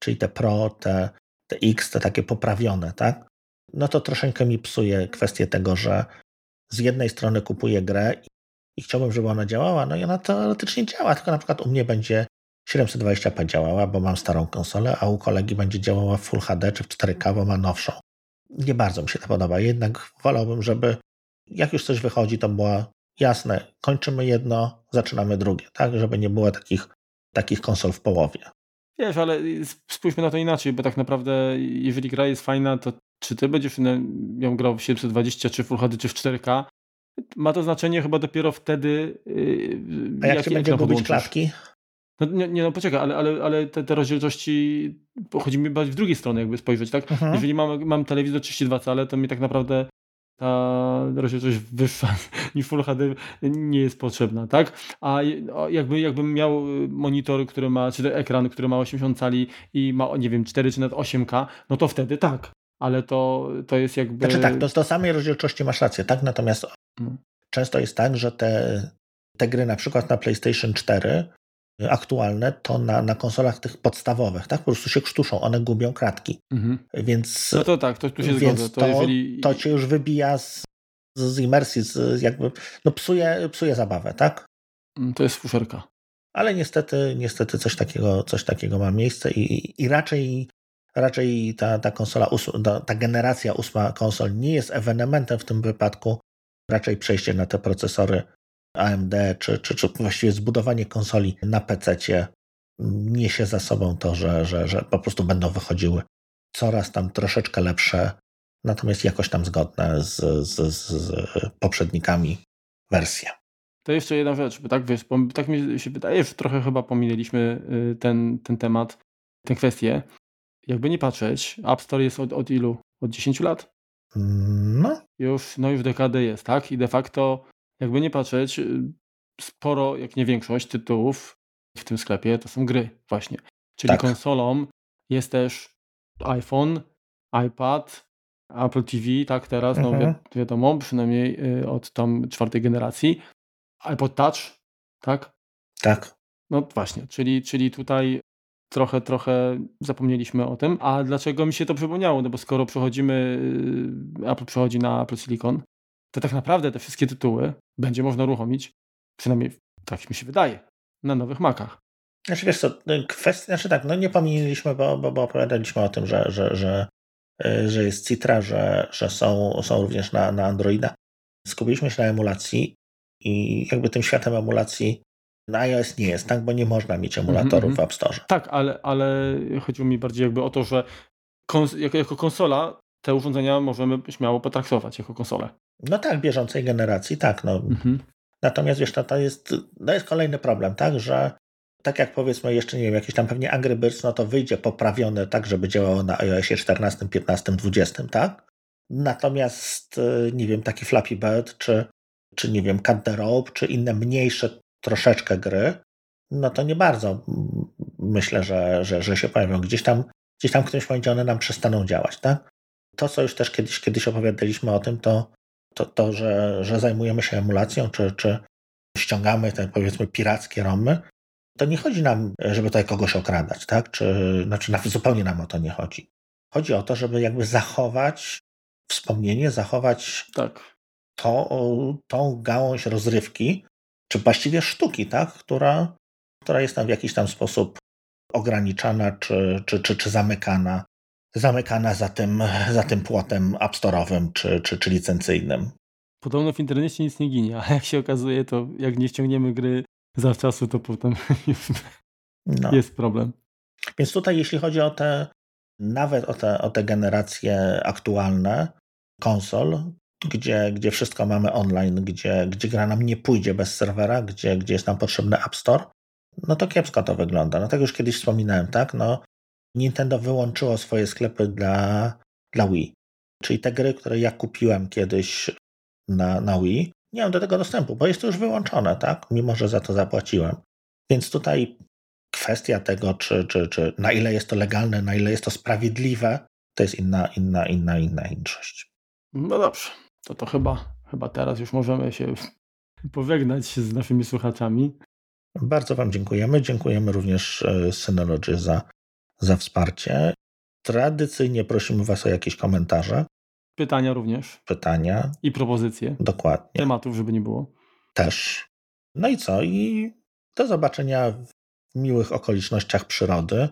Czyli te Pro, te, te X, te takie poprawione, tak? No to troszeczkę mi psuje kwestię tego, że z jednej strony kupuję grę i chciałbym, żeby ona działała, no i ona teoretycznie działa, tylko na przykład u mnie będzie 720p działała, bo mam starą konsolę, a u kolegi będzie działała w Full HD czy w 4K, bo ma nowszą. Nie bardzo mi się to podoba, jednak wolałbym, żeby jak już coś wychodzi, to było jasne, kończymy jedno, zaczynamy drugie, tak, żeby nie było takich, takich konsol w połowie. Wiesz, ale spójrzmy na to inaczej, bo tak naprawdę jeżeli gra jest fajna, to czy ty będziesz miał grał w 720 czy Full HD czy w 4K, ma to znaczenie chyba dopiero wtedy. Yy, A jak, jak się będzie gubić klatki? No, nie, nie, no poczekaj, ale, ale, ale te, te rozdzielczości, chodzi mi bardziej w drugiej stronę jakby spojrzeć, tak? Mhm. Jeżeli mam, mam telewizor 32 cale, to mi tak naprawdę ta rozdzielczość wyższa *laughs* niż Full HD nie jest potrzebna, tak? A jakby, jakbym miał monitor, który ma, czy ekran, który ma 80 cali i ma, nie wiem, 4 czy nawet 8K, no to wtedy tak. Ale to, to jest jakby... Znaczy tak, do, do samej rozdzielczości masz rację, tak? Natomiast no. często jest tak, że te, te gry na przykład na PlayStation 4 aktualne, to na, na konsolach tych podstawowych, tak? Po prostu się krztuszą, one gubią kratki. Mhm. Więc. No to tak, to tu się zgodzę. To, to, jeżeli... to cię już wybija z, z imersji, z jakby. No psuje, psuje zabawę, tak? Mm, to jest fuszerka. Ale niestety, niestety coś takiego, coś takiego ma miejsce i, i raczej, raczej ta, ta konsola, ta generacja ósma konsol nie jest ewenementem w tym wypadku. Raczej przejście na te procesory AMD, czy, czy, czy właściwie zbudowanie konsoli na PC niesie za sobą to, że, że, że po prostu będą wychodziły coraz tam troszeczkę lepsze, natomiast jakoś tam zgodne z, z, z poprzednikami wersje. To jeszcze jedna rzecz, bo tak wiesz, bo tak mi się wydaje, że trochę chyba pominęliśmy y, ten, ten temat, tę kwestię. Jakby nie patrzeć, App Store jest od, od ilu? Od 10 lat? No. Już, no już dekadę jest, tak? I de facto jakby nie patrzeć, y, sporo, jak nie większość tytułów w tym sklepie to są gry właśnie. Czyli tak. konsolą jest też iPhone, iPad, Apple TV, tak teraz, no mhm. wi wiadomo, przynajmniej y, od tam czwartej generacji. iPod Touch, tak? Tak. No właśnie, czyli, czyli tutaj trochę, trochę zapomnieliśmy o tym. A dlaczego mi się to przypomniało? No bo skoro przechodzimy, y, Apple przechodzi na Apple Silicon, to tak naprawdę te wszystkie tytuły będzie można uruchomić, przynajmniej tak mi się wydaje, na nowych Macach. Znaczy wiesz co, no, kwestia, znaczy tak, no nie pominęliśmy, bo, bo, bo opowiadaliśmy o tym, że, że, że, y, że jest Citra, że, że są, są również na, na Androida. Skupiliśmy się na emulacji i jakby tym światem emulacji na iOS nie jest, tak? Bo nie można mieć emulatorów mm -hmm. w App Store. Tak, ale, ale chodziło mi bardziej jakby o to, że kons jako, jako konsola te urządzenia możemy śmiało potraktować jako konsole. No tak, bieżącej generacji, tak. No. Mhm. Natomiast wiesz, to, to, jest, to jest kolejny problem, tak, że tak jak powiedzmy jeszcze, nie wiem, jakiś tam pewnie Angry Birds, no to wyjdzie poprawione tak, żeby działało na iOSie 14, 15, 20, tak? Natomiast, y, nie wiem, taki Flappy Bird, czy, czy nie wiem, Cut the Rope, czy inne mniejsze troszeczkę gry, no to nie bardzo myślę, że, że, że się pojawią. Gdzieś tam, gdzieś tam w którymś momencie one nam przestaną działać, tak? To, co już też kiedyś, kiedyś opowiadaliśmy o tym, to to, to że, że zajmujemy się emulacją, czy, czy ściągamy te powiedzmy pirackie romy, to nie chodzi nam, żeby tutaj kogoś okradać, tak? Czy, znaczy zupełnie nam o to nie chodzi. Chodzi o to, żeby jakby zachować wspomnienie, zachować tak. to, tą gałąź rozrywki, czy właściwie sztuki, tak? Która, która jest tam w jakiś tam sposób ograniczana, czy, czy, czy, czy zamykana zamykana za tym, za tym płotem app store'owym czy, czy, czy licencyjnym. Podobno w internecie nic nie ginie, a jak się okazuje, to jak nie ściągniemy gry zawczasu, to potem *laughs* no. jest problem. Więc tutaj, jeśli chodzi o te, nawet o te, o te generacje aktualne konsol, gdzie, gdzie wszystko mamy online, gdzie, gdzie gra nam nie pójdzie bez serwera, gdzie, gdzie jest nam potrzebny App Store, no to kiepsko to wygląda. No tak już kiedyś wspominałem, tak? No, Nintendo wyłączyło swoje sklepy dla, dla Wii. Czyli te gry, które ja kupiłem kiedyś na, na Wii, nie mam do tego dostępu, bo jest to już wyłączone, tak? Mimo, że za to zapłaciłem. Więc tutaj kwestia tego, czy, czy, czy na ile jest to legalne, na ile jest to sprawiedliwe, to jest inna, inna, inna, inna inszość. No dobrze, to to chyba, chyba teraz już możemy się *laughs* pożegnać z naszymi słuchaczami. Bardzo Wam dziękujemy. Dziękujemy również e, Synology za za wsparcie. Tradycyjnie prosimy Was o jakieś komentarze. Pytania również. Pytania. I propozycje. Dokładnie. Tematów, żeby nie było. Też. No i co? I do zobaczenia w miłych okolicznościach przyrody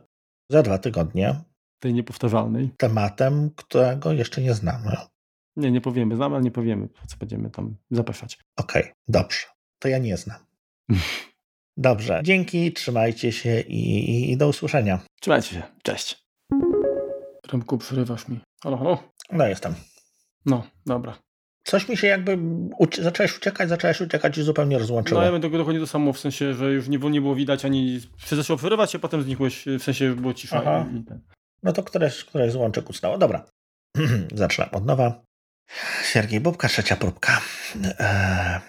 za dwa tygodnie. Tej niepowtarzalnej. Tematem, którego jeszcze nie znamy. Nie, nie powiemy. Znamy, ale nie powiemy, po co będziemy tam zapraszać. Okej, okay, dobrze. To ja nie znam. *laughs* Dobrze, dzięki, trzymajcie się i, i do usłyszenia. Trzymajcie się, cześć. Remku, przerywasz mi. Halo, halo? No jestem. No, dobra. Coś mi się jakby. Ucie zacząłeś uciekać, zacząłeś uciekać i zupełnie rozłączyło. No ja bym tego dokładnie to samo, w sensie, że już nie, nie było widać ani. Zaczął wyrywać się, potem znikłeś, w sensie było cisza. I, i no to któreś, któreś z łączek ustało. Dobra. *clears throat* Zaczynam od nowa. Siergiej Bubka, trzecia próbka. Eee,